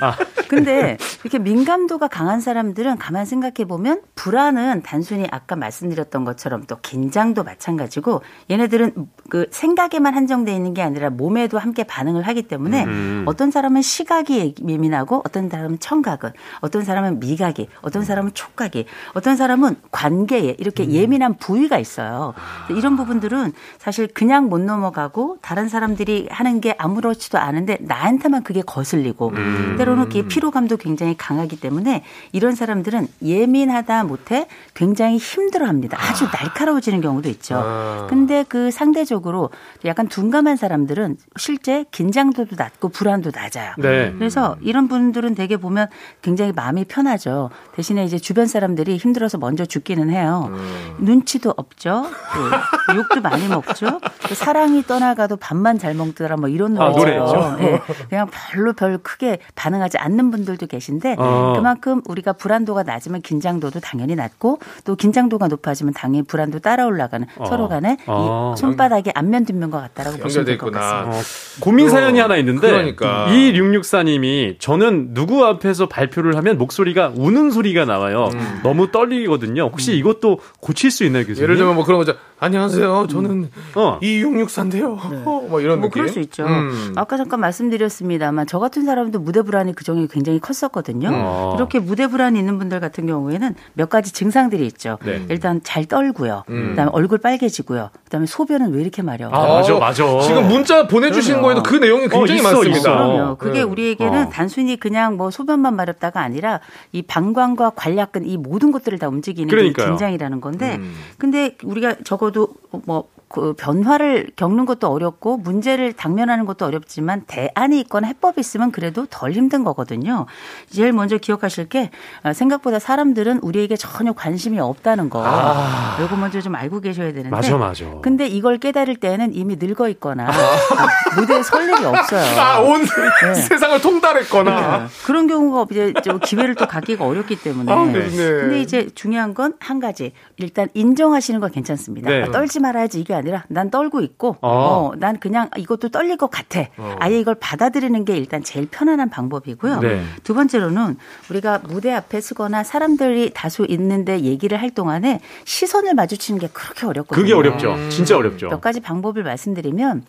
아. <laughs> 근데 이렇게 민감도가 강한 사람들은 가만 생각해 보면 불안은 단순히 아까 말씀드렸던 것처럼 또 긴장도 마찬가지고 얘네들은 그 생각에만 한정돼 있는 게 아니라 몸에도 함께 반응을 하기 때문에 음. 어떤 사람은 시각이 예민하고 어떤 사람은 청각은 어떤 사람은 미각이 어떤 사람은 촉각이 어떤 사람은 관계에 이렇게 음. 예민한 부위가 있어요. 이런 부분들은 사실 그냥 못 넘어가고 다른 사람들이 하는 게 아무 렇지도 않은데 나한테만 그게 거슬리고 음. 때로는 피로감도 굉장히 강하기 때문에 이런 사람들은 예민하다 못해 굉장히 힘들어합니다. 아주 아. 날카로워지는 경우도 있죠. 아. 근데 그 상대적으로 약간 둔감한 사람들은 실제 긴장도도 낮고 불안도 낮아요. 네. 그래서 이런 분들은 대개 보면 굉장히 마음이 편하죠. 대신에 이제 주변 사람들이 힘들어서 먼저 죽기는 해요. 음. 눈치도 없죠. 그 욕도 많이 먹죠. 그 사랑이 떠나가도 밥만 잘 먹더라 뭐 이런 노래죠. 아, 노래죠. 네. 그냥 별로 별 크게 반응하지 않는 분들도 계신데 어. 그만큼 우리가 불안도가 낮으면 긴장도도 당연히 낮고 또 긴장도가 높아지면 당연히 불안도 따라 올라가는 어. 서로 간에 어. 이 손바닥에 안면 뒷면과 같다라고 보시면 될 것 같습니다. 어. 고민 사연이 하나 있는데 그러니까. 이 664님이 저는 누구 앞에서 발표를 하면 목소리가 우는 소리가 나와요. 음. 너무 떨리거든요. 혹시 음. 이것도 고칠 수 있나요, 교수님? 예를 들면 뭐 그런 거죠. 안녕하세요. 저는 음. 어. 2664인데요. 네. <laughs> 뭐 이런 뭐 느낌. 그럴 수 있죠. 음. 아까 잠깐 말씀드렸습니다만 저 같은 사람도 무대 불안이 그 정이 굉장히 컸었거든요. 어. 이렇게 무대 불안이 있는 분들 같은 경우에는 몇 가지 증상들이 있죠. 네. 일단 잘 떨고요. 음. 그다음에 얼굴 빨개지고요. 그다음에 소변은 왜 이렇게 마려? 아, 맞아, 맞아. 지금 문자 보내주신 거에도 그 내용이 어, 굉장히 어, 있어, 많습니다. 있어. 그럼요. 그게 네. 우리에게는 어. 단순히 그냥 뭐 소변만 마렵다가 아니라 이 방광과 관략근 이 모든 것들을 다 움직이는 게 긴장이라는 건데, 음. 근데 우리가 적어도 뭐 그 변화를 겪는 것도 어렵고 문제를 당면하는 것도 어렵지만 대안이 있거나 해법이 있으면 그래도 덜 힘든 거거든요. 제일 먼저 기억하실 게 어, 생각보다 사람들은 우리에게 전혀 관심이 없다는 거. 아. 이거 먼저 좀 알고 계셔야 되는데. 맞아, 맞아. 근데 이걸 깨달을 때는 이미 늙어 있거나 아. 무대에 설 일이 없어요. 아, 온 네. <laughs> 세상을 통달했거나. 네. 그런 경우가 이제 기회를 또 갖기가 어렵기 때문에. 아, 네. 근데 이제 중요한 건 한 가지. 일단 인정하시는 건 괜찮습니다. 네. 아, 떨지 말아야지 이게 아니라 난 떨고 있고 어. 어, 난 그냥 이것도 떨릴 것 같아. 어. 아예 이걸 받아들이는 게 일단 제일 편안한 방법이고요. 네. 두 번째로는 우리가 무대 앞에 서거나 사람들이 다수 있는데 얘기를 할 동안에 시선을 마주치는 게 그렇게 어렵거든요. 그게 어렵죠. 진짜 어렵죠. 몇 가지 방법을 말씀드리면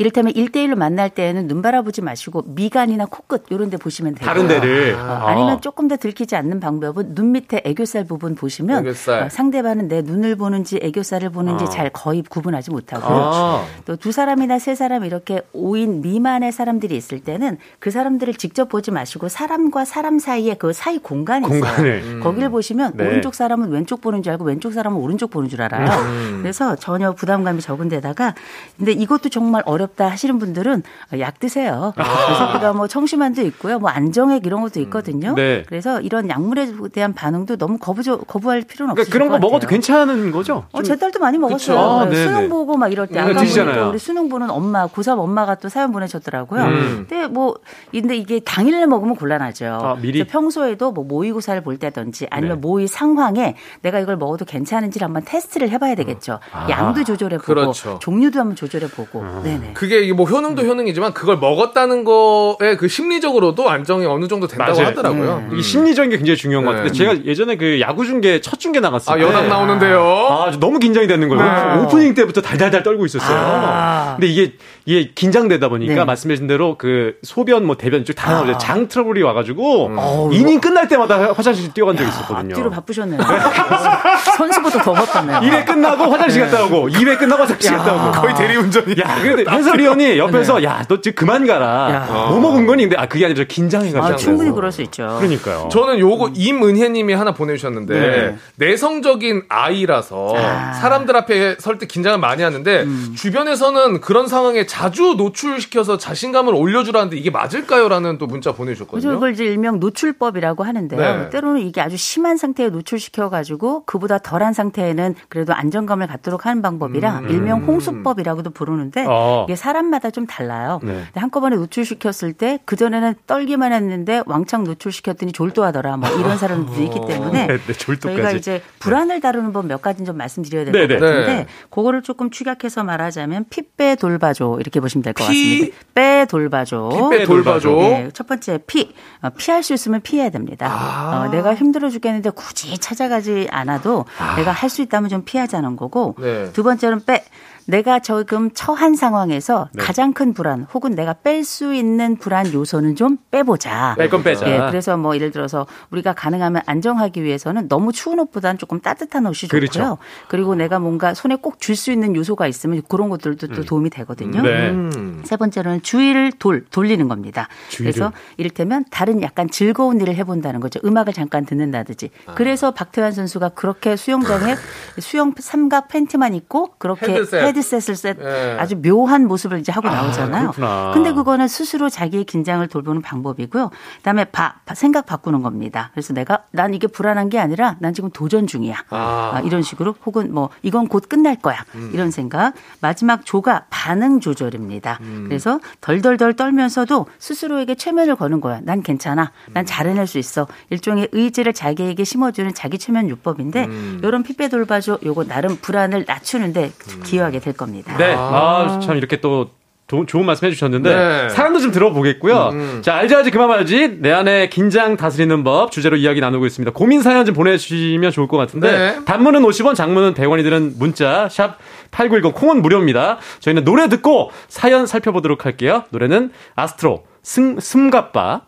이를테면 1대1로 만날 때에는 눈 바라보지 마시고 미간이나 코끝 이런 데 보시면 돼요. 다른 데를. 어, 아니면 조금 더 들키지 않는 방법은 눈 밑에 애교살 부분 보시면 애교살. 어, 상대방은 내 눈을 보는지 애교살을 보는지 어. 잘 거의 구분하지 못하고요. 아. 또두 사람이나 세 사람 이렇게 5인 미만의 사람들이 있을 때는 그 사람들을 직접 보지 마시고 사람과 사람 사이에 그 사이 공간이 공간을. 있어요. 음. 거기를 보시면 네. 오른쪽 사람은 왼쪽 보는 줄 알고 왼쪽 사람은 오른쪽 보는 줄 알아요. 음. 그래서 전혀 부담감이 적은 데다가 근데 이것도 정말 어렵 어렵다 하시는 분들은 약 드세요. 아. 그래서 우리가 뭐 청심환도 있고요. 뭐 안정액 이런 것도 있거든요. 네. 그래서 이런 약물에 대한 반응도 너무 거부 거부할 필요는 그러니까 없어요. 그런 거 먹어도 괜찮은 거죠? 어, 제 딸도 많이 먹었어요. 아, 네, 수능 네. 보고 막 이럴 때 네, 아까 보니까 우리 수능 보는 엄마 고3 엄마가 또 사연 보내셨더라고요. 음. 근데 뭐 근데 이게 당일날 먹으면 곤란하죠. 아, 미리 평소에도 뭐 모의고사를 볼 때든지 아니면 네. 모의 상황에 내가 이걸 먹어도 괜찮은지를 한번 테스트를 해봐야 되겠죠. 아. 양도 조절해 보고 그렇죠. 종류도 한번 조절해 보고. 아. 네네. 그게 뭐 효능도 효능이지만 그걸 먹었다는 거에 그 심리적으로도 안정이 어느 정도 된다고 맞아요. 하더라고요. 음. 이 심리적인 게 굉장히 중요한 네. 것 같은데 제가 예전에 그 야구 중계 첫 중계 나갔을 아, 때 여당 나오는데요. 아, 너무 긴장이 되는 거예요. 네. 오프닝 때부터 달달달 떨고 있었어요. 아. 근데 이게 이게 긴장되다 보니까 네. 말씀하신 대로 그 소변 뭐 대변 쭉 다 나오죠. 아. 장 트러블이 와가지고 음. 이닝 끝날 때마다 화장실 뛰어간 적이 있었거든요. 앞뒤로 바쁘셨네요. <laughs> 선수보다 더 바빴네요. 1회 끝나고 화장실 갔다 오고 2회 끝나고 화장실 갔다 오고 거의 대리운전이. 야, 근데 해설위원이 옆에서 네. 야, 너 지금 그만 가라. 야. 뭐 먹은 거니? 근데 아 그게 아니라 긴장해가지고. 아, 충분히 그럴 수 있죠. 그러니까요. 저는 요거 음. 임은혜님이 하나 보내주셨는데 네. 내성적인 아이라서 아. 사람들 앞에 설 때 긴장을 많이 하는데 음. 주변에서는 그런 상황에 자주 노출시켜서 자신감을 올려주라는데 이게 맞을까요?라는 또 문자 보내주셨거든요. 이걸 이제 일명 노출법이라고 하는데요. 네. 때로는 이게 아주 심한 상태에 노출시켜가지고 그보다 덜한 상태에는 그래도 안정감을 갖도록 하는 방법이라 음. 일명 홍수법이라고도 부르는데 어. 이게 사람마다 좀 달라요. 네. 한꺼번에 노출시켰을 때 그전에는 떨기만 했는데 왕창 노출시켰더니 졸도하더라. 뭐 이런 사람들이 있기 때문에 <laughs> 네, 네, 저희가 이제 불안을 다루는 법 몇 가지 좀 말씀드려야 될것 네, 네. 같은데 네. 그거를 조금 축약해서 말하자면 피빼 돌봐줘 이렇게 보시면 될 것 같습니다. 빼 돌봐줘. 피빼 돌봐줘. 네, 첫 번째 피 어, 피할 수 있으면 피해야 됩니다. 아. 어, 내가 힘들어 죽겠는데 굳이 찾아가지 않아도 아. 내가 할 수 있다면 좀 피하자는 거고 두 번째는 빼 내가 지금 처한 상황에서 네. 가장 큰 불안 혹은 내가 뺄 수 있는 불안 요소는 좀 빼보자. 뺄 건 빼자. 예, 그래서 뭐 예를 들어서 우리가 가능하면 안정하기 위해서는 너무 추운 옷보다는 조금 따뜻한 옷이 좋고요. 그렇죠. 그리고 내가 뭔가 손에 꼭 줄 수 있는 요소가 있으면 그런 것들도 또 음. 도움이 되거든요. 네. 음. 세 번째로는 주의를 돌, 돌리는 겁니다. 주의를. 그래서 이를테면 다른 약간 즐거운 일을 해본다는 거죠. 음악을 잠깐 듣는다든지. 아. 그래서 박태환 선수가 그렇게 수영장에 <laughs> 수영 삼각 팬티만 입고 그렇게 헤드셋. 헤드셋을 셋 네. 아주 묘한 모습을 이제 하고 아, 나오잖아요. 아, 근데 그거는 스스로 자기의 긴장을 돌보는 방법이고요. 그다음에 바, 생각 바꾸는 겁니다. 그래서 내가 난 이게 불안한 게 아니라 난 지금 도전 중이야. 아. 아, 이런 식으로 혹은 뭐 이건 곧 끝날 거야. 음. 이런 생각. 마지막 조가 반응 조절입니다. 음. 그래서 덜덜덜 떨면서도 스스로에게 최면을 거는 거야. 난 괜찮아. 난 음. 잘해낼 수 있어. 일종의 의지를 자기에게 심어주는 자기 최면 요법인데 음. 이런 핏배 돌봐줘 요거 나름 불안을 낮추는데 음. 기여하게 될 겁니다. 네. 아, 참 이렇게 또 도, 좋은 말씀 해주셨는데 네. 사연도 좀 들어보겠고요. 음. 자 알지 알지 그만 말지 내 안에 긴장 다스리는 법 주제로 이야기 나누고 있습니다. 고민 사연 좀 보내주시면 좋을 것 같은데 네. 단문은 50원, 장문은 100원이 드는 문자 샵 #8910 콩은 무료입니다. 저희는 노래 듣고 사연 살펴보도록 할게요. 노래는 아스트로 승 승갑바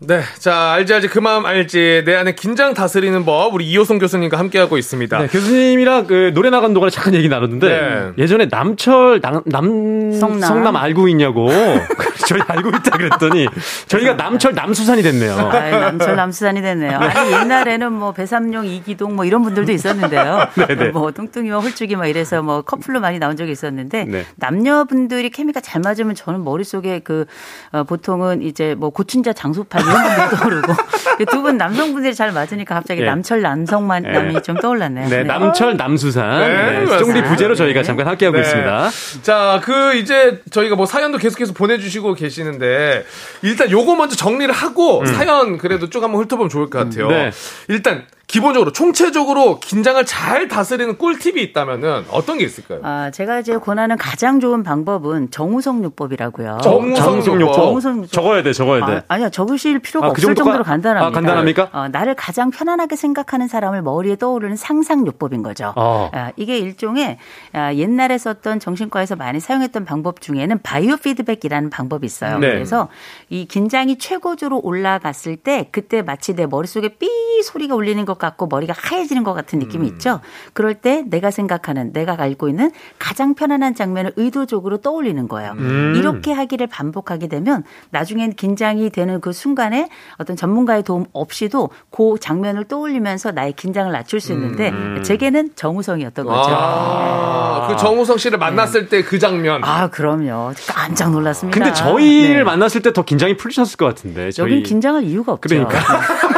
네. 자, 알지, 알지, 그 마음 알지. 내 안에 긴장 다스리는 법, 우리 이호성 교수님과 함께하고 있습니다. 네, 교수님이랑 그 노래 나간 동안에 잠깐 얘기 나눴는데, 네. 예전에 남철, 남, 남, 성남. 성남 알고 있냐고. <laughs> <laughs> 저희 알고 있다 그랬더니 저희가 남철 남수산이 됐네요. 아, 남철 남수산이 됐네요. 아니 옛날에는 뭐 배삼룡 이기동 뭐 이런 분들도 있었는데요. 네네. <laughs> 뭐 뚱뚱이와 홀쭉이 막 이래서 뭐 커플로 많이 나온 적이 있었는데 네. 남녀분들이 케미가 잘 맞으면 저는 머릿속에 그 어, 보통은 이제 뭐 고춘자 장소팔 이런 분들 떠오르고 <laughs> 두 분 남성분들이 잘 맞으니까 갑자기 네. 남철 남성만 네. 남이 좀 떠올랐네요. 네, 남철 남수산 네, 네, 쫑디 부제로 저희가 잠깐 함께하고 있습니다. 자, 그 이제 저희가 뭐 사연도 계속해서 보내주시고 계시는데 일단 요거 먼저 정리를 하고 음. 사연 그래도 쭉 한번 훑어보면 좋을 것 같아요. 음, 일단 기본적으로 총체적으로 긴장을 잘 다스리는 꿀팁이 있다면은 어떤 게 있을까요? 아, 제가 이제 권하는 가장 좋은 방법은 정우성 요법이라고요. 정우성 요법. 정우성 요법. 적어야 돼, 적어야 돼. 아, 니요 적으실 필요가 아, 그 없을 정도로 간단합니다. 아, 간단합니까? 어, 나를 가장 편안하게 생각하는 사람을 머리에 떠오르는 상상 요법인 거죠. 어. 아, 이게 일종의 아, 옛날에 썼던 정신과에서 많이 사용했던 방법 중에는 바이오 피드백이라는 방법이 있어요. 네. 그래서 이 긴장이 최고조로 올라갔을 때 그때 마치 내 머릿속에 삐 소리가 울리는 것 같고 머리가 하얘지는 것 같은 느낌이 음. 있죠. 그럴 때 내가 생각하는 내가 알고 있는 가장 편안한 장면을 의도적으로 떠올리는 거예요. 음. 이렇게 하기를 반복하게 되면 나중엔 긴장이 되는 그 순간에 어떤 전문가의 도움 없이도 그 장면을 떠올리면서 나의 긴장을 낮출 수 있는데 음. 제게는 정우성이었던 거죠. 아, 그 정우성 씨를 만났을 네. 때그 장면. 아, 그럼요. 깜짝 놀랐습니다. 근데 저희를 네. 만났을 때 더 긴장이 풀리셨을 것 같은데. 저희... 여긴 긴장할 이유가 없죠. 그러니까. <laughs>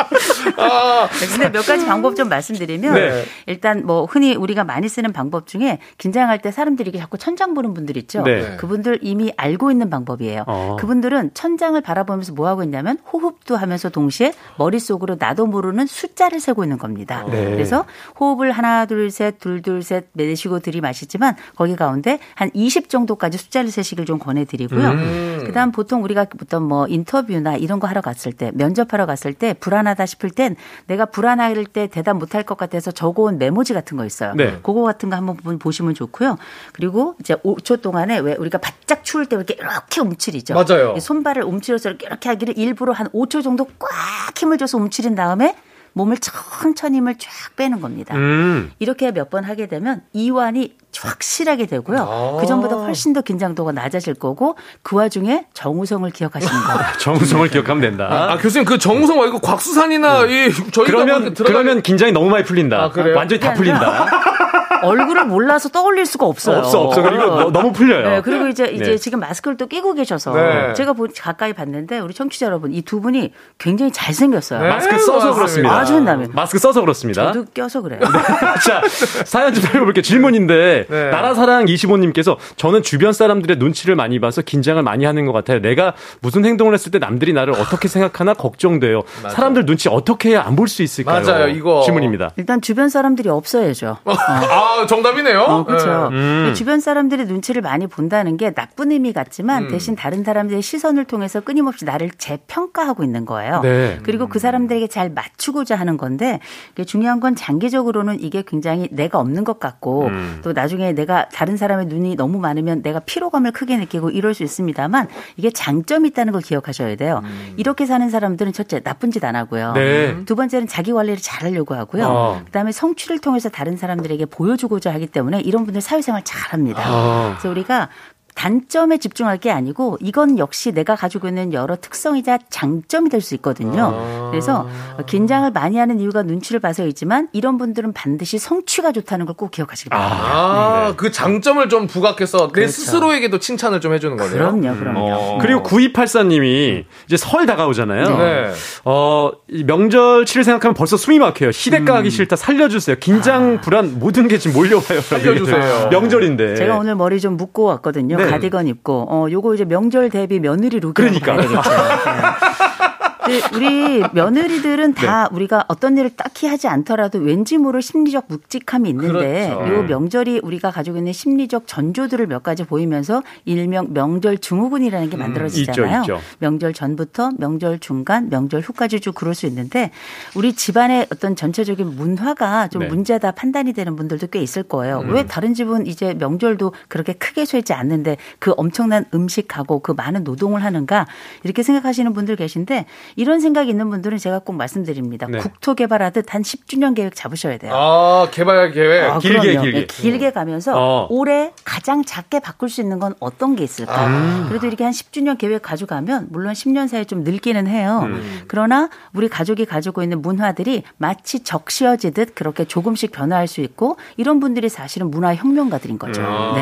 아. 근데 몇 가지 방법 좀 말씀드리면 네. 일단 뭐 흔히 우리가 많이 쓰는 방법 중에 긴장할 때 사람들이 자꾸 천장 보는 분들 있죠. 네. 그분들 이미 알고 있는 방법이에요. 어. 그분들은 천장을 바라보면서 뭐 하고 있냐면 호흡도 하면서 동시에 머릿속으로 나도 모르는 숫자를 세고 있는 겁니다. 네. 그래서 호흡을 하나 둘셋 둘 둘 셋 내쉬고 들이마시지만 거기 가운데 한 20 정도까지 숫자를 세시길 좀 권해드리고요. 음. 그다음 보통 우리가 어떤 뭐 인터뷰나 이런 거 하러 갔을 때 면접하러 갔을 때 불안하다 싶을 땐 내가 불안할 때 대답 못할 것 같아서 적어온 메모지 같은 거 있어요. 네. 그거 같은 거 한번 보시면 좋고요. 그리고 이제 5초 동안에 왜 우리가 바짝 추울 때 이렇게 이렇게 움츠리죠. 맞아요. 손발을 움츠려서 이렇게 하기를 일부러 한 5초 정도 꽉 힘을 줘서 움츠린 다음에 몸을 천천히 힘을 쫙 빼는 겁니다. 음. 이렇게 몇 번 하게 되면 이완이 확실하게 되고요. 아. 그 전보다 훨씬 더 긴장도가 낮아질 거고 그 와중에 정우성을 기억하시는 거예요. <laughs> 정우성을 기억하면 된다. 아, 아, 교수님 그 정우성 말고 곽수산이나 네. 이 저희가 그러면 들어가... 그러면 긴장이 너무 많이 풀린다. 아, 완전히 다 풀린다. <laughs> 얼굴을 몰라서 떠올릴 수가 없어요. 없어, 없어. 그리고 너무 풀려요. 네, 그리고 이제 네. 이제 지금 마스크를 또 끼고 계셔서 네. 제가 가까이 봤는데 우리 청취자 여러분 이 두 분이 굉장히 잘생겼어요. 네, 마스크 써서 그렇습니다. 아주 한다면. 마스크 써서 그렇습니다. 저도 껴서 그래요. <laughs> 자, 사연 좀 살펴볼게요. 질문인데 네. 나라사랑 25님께서 저는 주변 사람들의 눈치를 많이 봐서 긴장을 많이 하는 것 같아요. 내가 무슨 행동을 했을 때 남들이 나를 어떻게 생각하나 걱정돼요. 맞아요. 사람들 눈치 어떻게 해야 안 볼 수 있을까요? 맞아요, 이거 질문입니다. 일단 주변 사람들이 없어야죠. <laughs> 어. 아, 정답이네요. 어, 그렇죠. 네. 음. 주변 사람들의 눈치를 많이 본다는 게 나쁜 의미 같지만 음. 대신 다른 사람들의 시선을 통해서 끊임없이 나를 재평가하고 있는 거예요. 네. 그리고 그 사람들에게 잘 맞추고자 하는 건데 중요한 건 장기적으로는 이게 굉장히 내가 없는 것 같고 음. 또 나중에 내가 다른 사람의 눈이 너무 많으면 내가 피로감을 크게 느끼고 이럴 수 있습니다만 이게 장점이 있다는 걸 기억하셔야 돼요. 음. 이렇게 사는 사람들은 첫째 나쁜 짓 안 하고요. 네. 두 번째는 자기 관리를 잘 하려고 하고요. 어. 그다음에 성취를 통해서 다른 사람들에게 보여 주고자 하기 때문에 이런 분들 사회생활 잘합니다. 어. 그래서 우리가 단점에 집중할 게 아니고 이건 역시 내가 가지고 있는 여러 특성이자 장점이 될 수 있거든요. 아. 그래서 긴장을 많이 하는 이유가 눈치를 봐서이지만 이런 분들은 반드시 성취가 좋다는 걸 꼭 기억하시기 바랍니다. 아, 네. 그 장점을 좀 부각해서 내 그렇죠. 스스로에게도 칭찬을 좀 해주는 거네요. 그럼요, 그럼요. 어. 그리고 9284님이 이제 설 다가오잖아요. 네. 어, 명절치를 생각하면 벌써 숨이 막혀요. 시댁 가기 음. 싫다 살려주세요. 긴장, 아. 불안 모든 게 지금 몰려와요. 살려주세요. 명절인데. 제가 오늘 머리 좀 묶고 왔거든요. 네. 가디건 입고 어 요거 이제 명절 대비 며느리 룩이 그러니까. 되겠죠. <laughs> 네. 우리 며느리들은 다 네. 우리가 어떤 일을 딱히 하지 않더라도 왠지 모를 심리적 묵직함이 있는데 그렇죠. 요 명절이 우리가 가지고 있는 심리적 전조들을 몇 가지 보이면서 일명 명절 증후군이라는 게 음, 만들어지잖아요. 음, 있죠, 있죠. 명절 전부터 명절 중간, 명절 후까지 쭉 그럴 수 있는데 우리 집안의 어떤 전체적인 문화가 좀 네. 문제다 판단이 되는 분들도 꽤 있을 거예요. 음. 왜 다른 집은 이제 명절도 그렇게 크게 쇠지 않는데 그 엄청난 음식하고 그 많은 노동을 하는가 이렇게 생각하시는 분들 계신데 이런 생각이 있는 분들은 제가 꼭 말씀드립니다. 네. 국토 개발하듯 한 10주년 계획 잡으셔야 돼요. 아, 개발 계획 아, 길게 그럼요. 길게. 네, 길게 가면서 어. 올해 가장 작게 바꿀 수 있는 건 어떤 게 있을까? 아. 그래도 이렇게 한 10주년 계획 가져가면 물론 10년 사이에 좀 늙기는 해요. 음. 그러나 우리 가족이 가지고 있는 문화들이 마치 적시어지듯 그렇게 조금씩 변화할 수 있고 이런 분들이 사실은 문화 혁명가들인 거죠. 음. 네.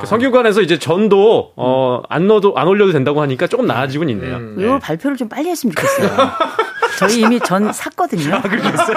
그 성균관에서 이제 전도 어, 안 넣어도 안 올려도 된다고 하니까 조금 나아지고 있네요. 음. 네. 이 발표를 좀 빨리 했으면 좋겠어요. 저희 이미 전 샀거든요. 아, 그러셨어요?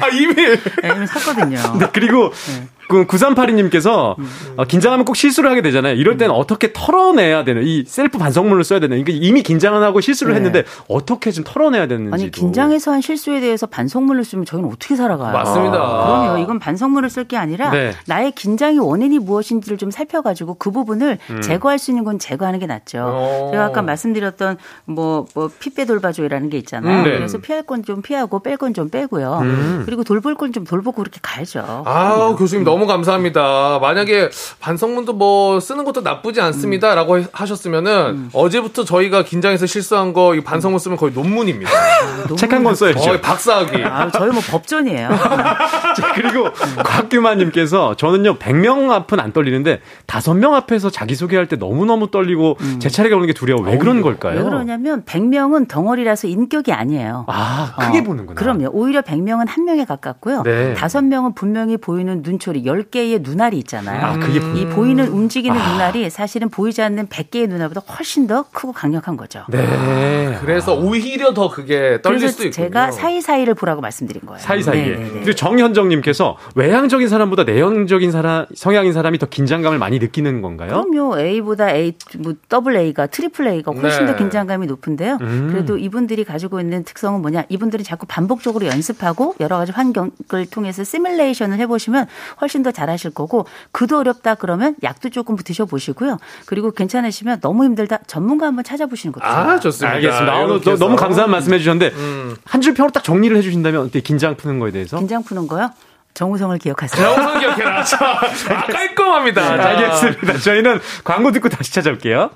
아, 이미? 네, 이미 샀거든요. 네, 그리고 네. 그 9382님께서 음. 어, 긴장하면 꼭 실수를 하게 되잖아요. 이럴 때는 음. 어떻게 털어내야 되는 이 셀프 반성문을 써야 되는. 그러니까 이미 긴장을 하고 실수를 네. 했는데 어떻게 좀 털어내야 되는지. 아니 긴장해서 한 실수에 대해서 반성문을 쓰면 저희는 어떻게 살아가요? 맞습니다. 아. 그럼요. 이건 반성문을 쓸 게 아니라 네. 나의 긴장의 원인이 무엇인지를 좀 살펴가지고 그 부분을 음. 제거할 수 있는 건 제거하는 게 낫죠. 오. 제가 아까 말씀드렸던 뭐, 뭐 피빼 돌봐줘라는 게 있잖아요. 음, 네. 그래서 피할 건 좀 피하고 뺄 건 좀 빼고요. 음. 그리고 돌볼 건 좀 돌보고 그렇게 가야죠. 아 교수님 너무 감사합니다. 만약에 반성문도 뭐 쓰는 것도 나쁘지 않습니다라고 음. 하셨으면은 음. 어제부터 저희가 긴장해서 실수한 거 이 반성문 쓰면 거의 논문입니다. 아, 책 한 권 써야죠. 거의 박사학위. 아, 저희 뭐 법전이에요. <laughs> 자, 그리고 곽규만님께서 저는요 100명 앞은 안 떨리는데 5명 앞에서 자기 소개할 때 너무 너무 떨리고 음. 제 차례가 오는 게 두려워. 왜 그런 걸까요? 왜 그러냐면 100명은 덩어리라서 인격이 아니에요. 아 크게 어, 보는구나. 그럼요. 오히려 100명은 한 명에 가깝고요. 네. 5명은 분명히 보이는 눈초리 10개의 눈알이 있잖아요. 아, 그게 이 보이는 움직이는 아. 눈알이 사실은 보이지 않는 100개의 눈알보다 훨씬 더 크고 강력한 거죠. 네. 그래서 오히려 더 그게 떨릴 수도 있고 제가 사이사이를 보라고 말씀드린 거예요. 사이사이에. 네, 네, 네. 그리고 정현정 님께서 외향적인 사람보다 내향적인 사람 성향인 사람이 더 긴장감을 많이 느끼는 건가요? 그럼요. A보다 A, 뭐 더블 A가 트리플 A가 훨씬 네. 더 긴장감이 높은데요. 음. 그래도 이분들이 가지고 있는 특성은 뭐냐? 이분들이 자꾸 반복적으로 연습하고 여러 가지 환경을 통해서 시뮬레이션을 해 보시면 훨씬 더 잘하실 거고 그도 어렵다 그러면 약도 조금 드셔보시고요. 그리고 괜찮으시면 너무 힘들다 전문가 한번 찾아보시는 것도 좋아요. 아 좋습니다. 알겠습니다. 아, 너무, 너무 감사한 말씀해 주셨는데 음. 한줄 평으로 딱 정리를 해주신다면 어때 긴장 푸는 거에 대해서? 긴장 푸는 거요? 정우성을 기억하세요. 정우성 기억해라. <laughs> 아, 깔끔합니다. 네, 알겠습니다. 저희는 광고 듣고 다시 찾아올게요.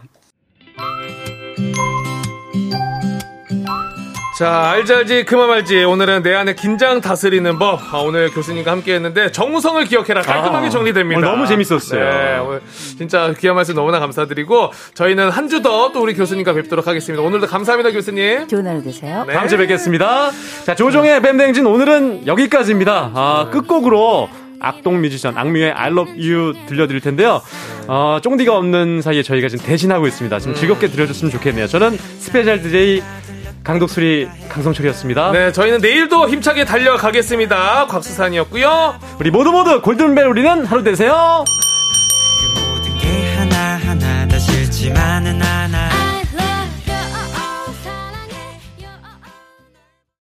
자, 알지 알지 그만 말지. 오늘은 내 안에 긴장 다스리는 법. 아, 오늘 교수님과 함께 했는데 정우성을 기억해라. 깔끔하게 아, 정리됩니다. 너무 재밌었어요. 네, 오늘 진짜 귀한 말씀 너무나 감사드리고 저희는 한 주 더 또 우리 교수님과 뵙도록 하겠습니다. 오늘도 감사합니다, 교수님. 좋은 하루 되세요. 네. 다음 주에 뵙겠습니다. 자, 조우종의 FM대행진 오늘은 여기까지입니다. 아, 끝곡으로 악동 뮤지션 악뮤의 I Love You 들려드릴 텐데요. 어, 쫑디가 없는 사이에 저희가 지금 대신하고 있습니다. 지금 즐겁게 들려줬으면 좋겠네요. 저는 스페셜 DJ 강독수리 강성철이었습니다. 네, 저희는 내일도 힘차게 달려가겠습니다. 곽수산이었고요. 우리 모두 모두 골든벨 울리는 하루 되세요. 그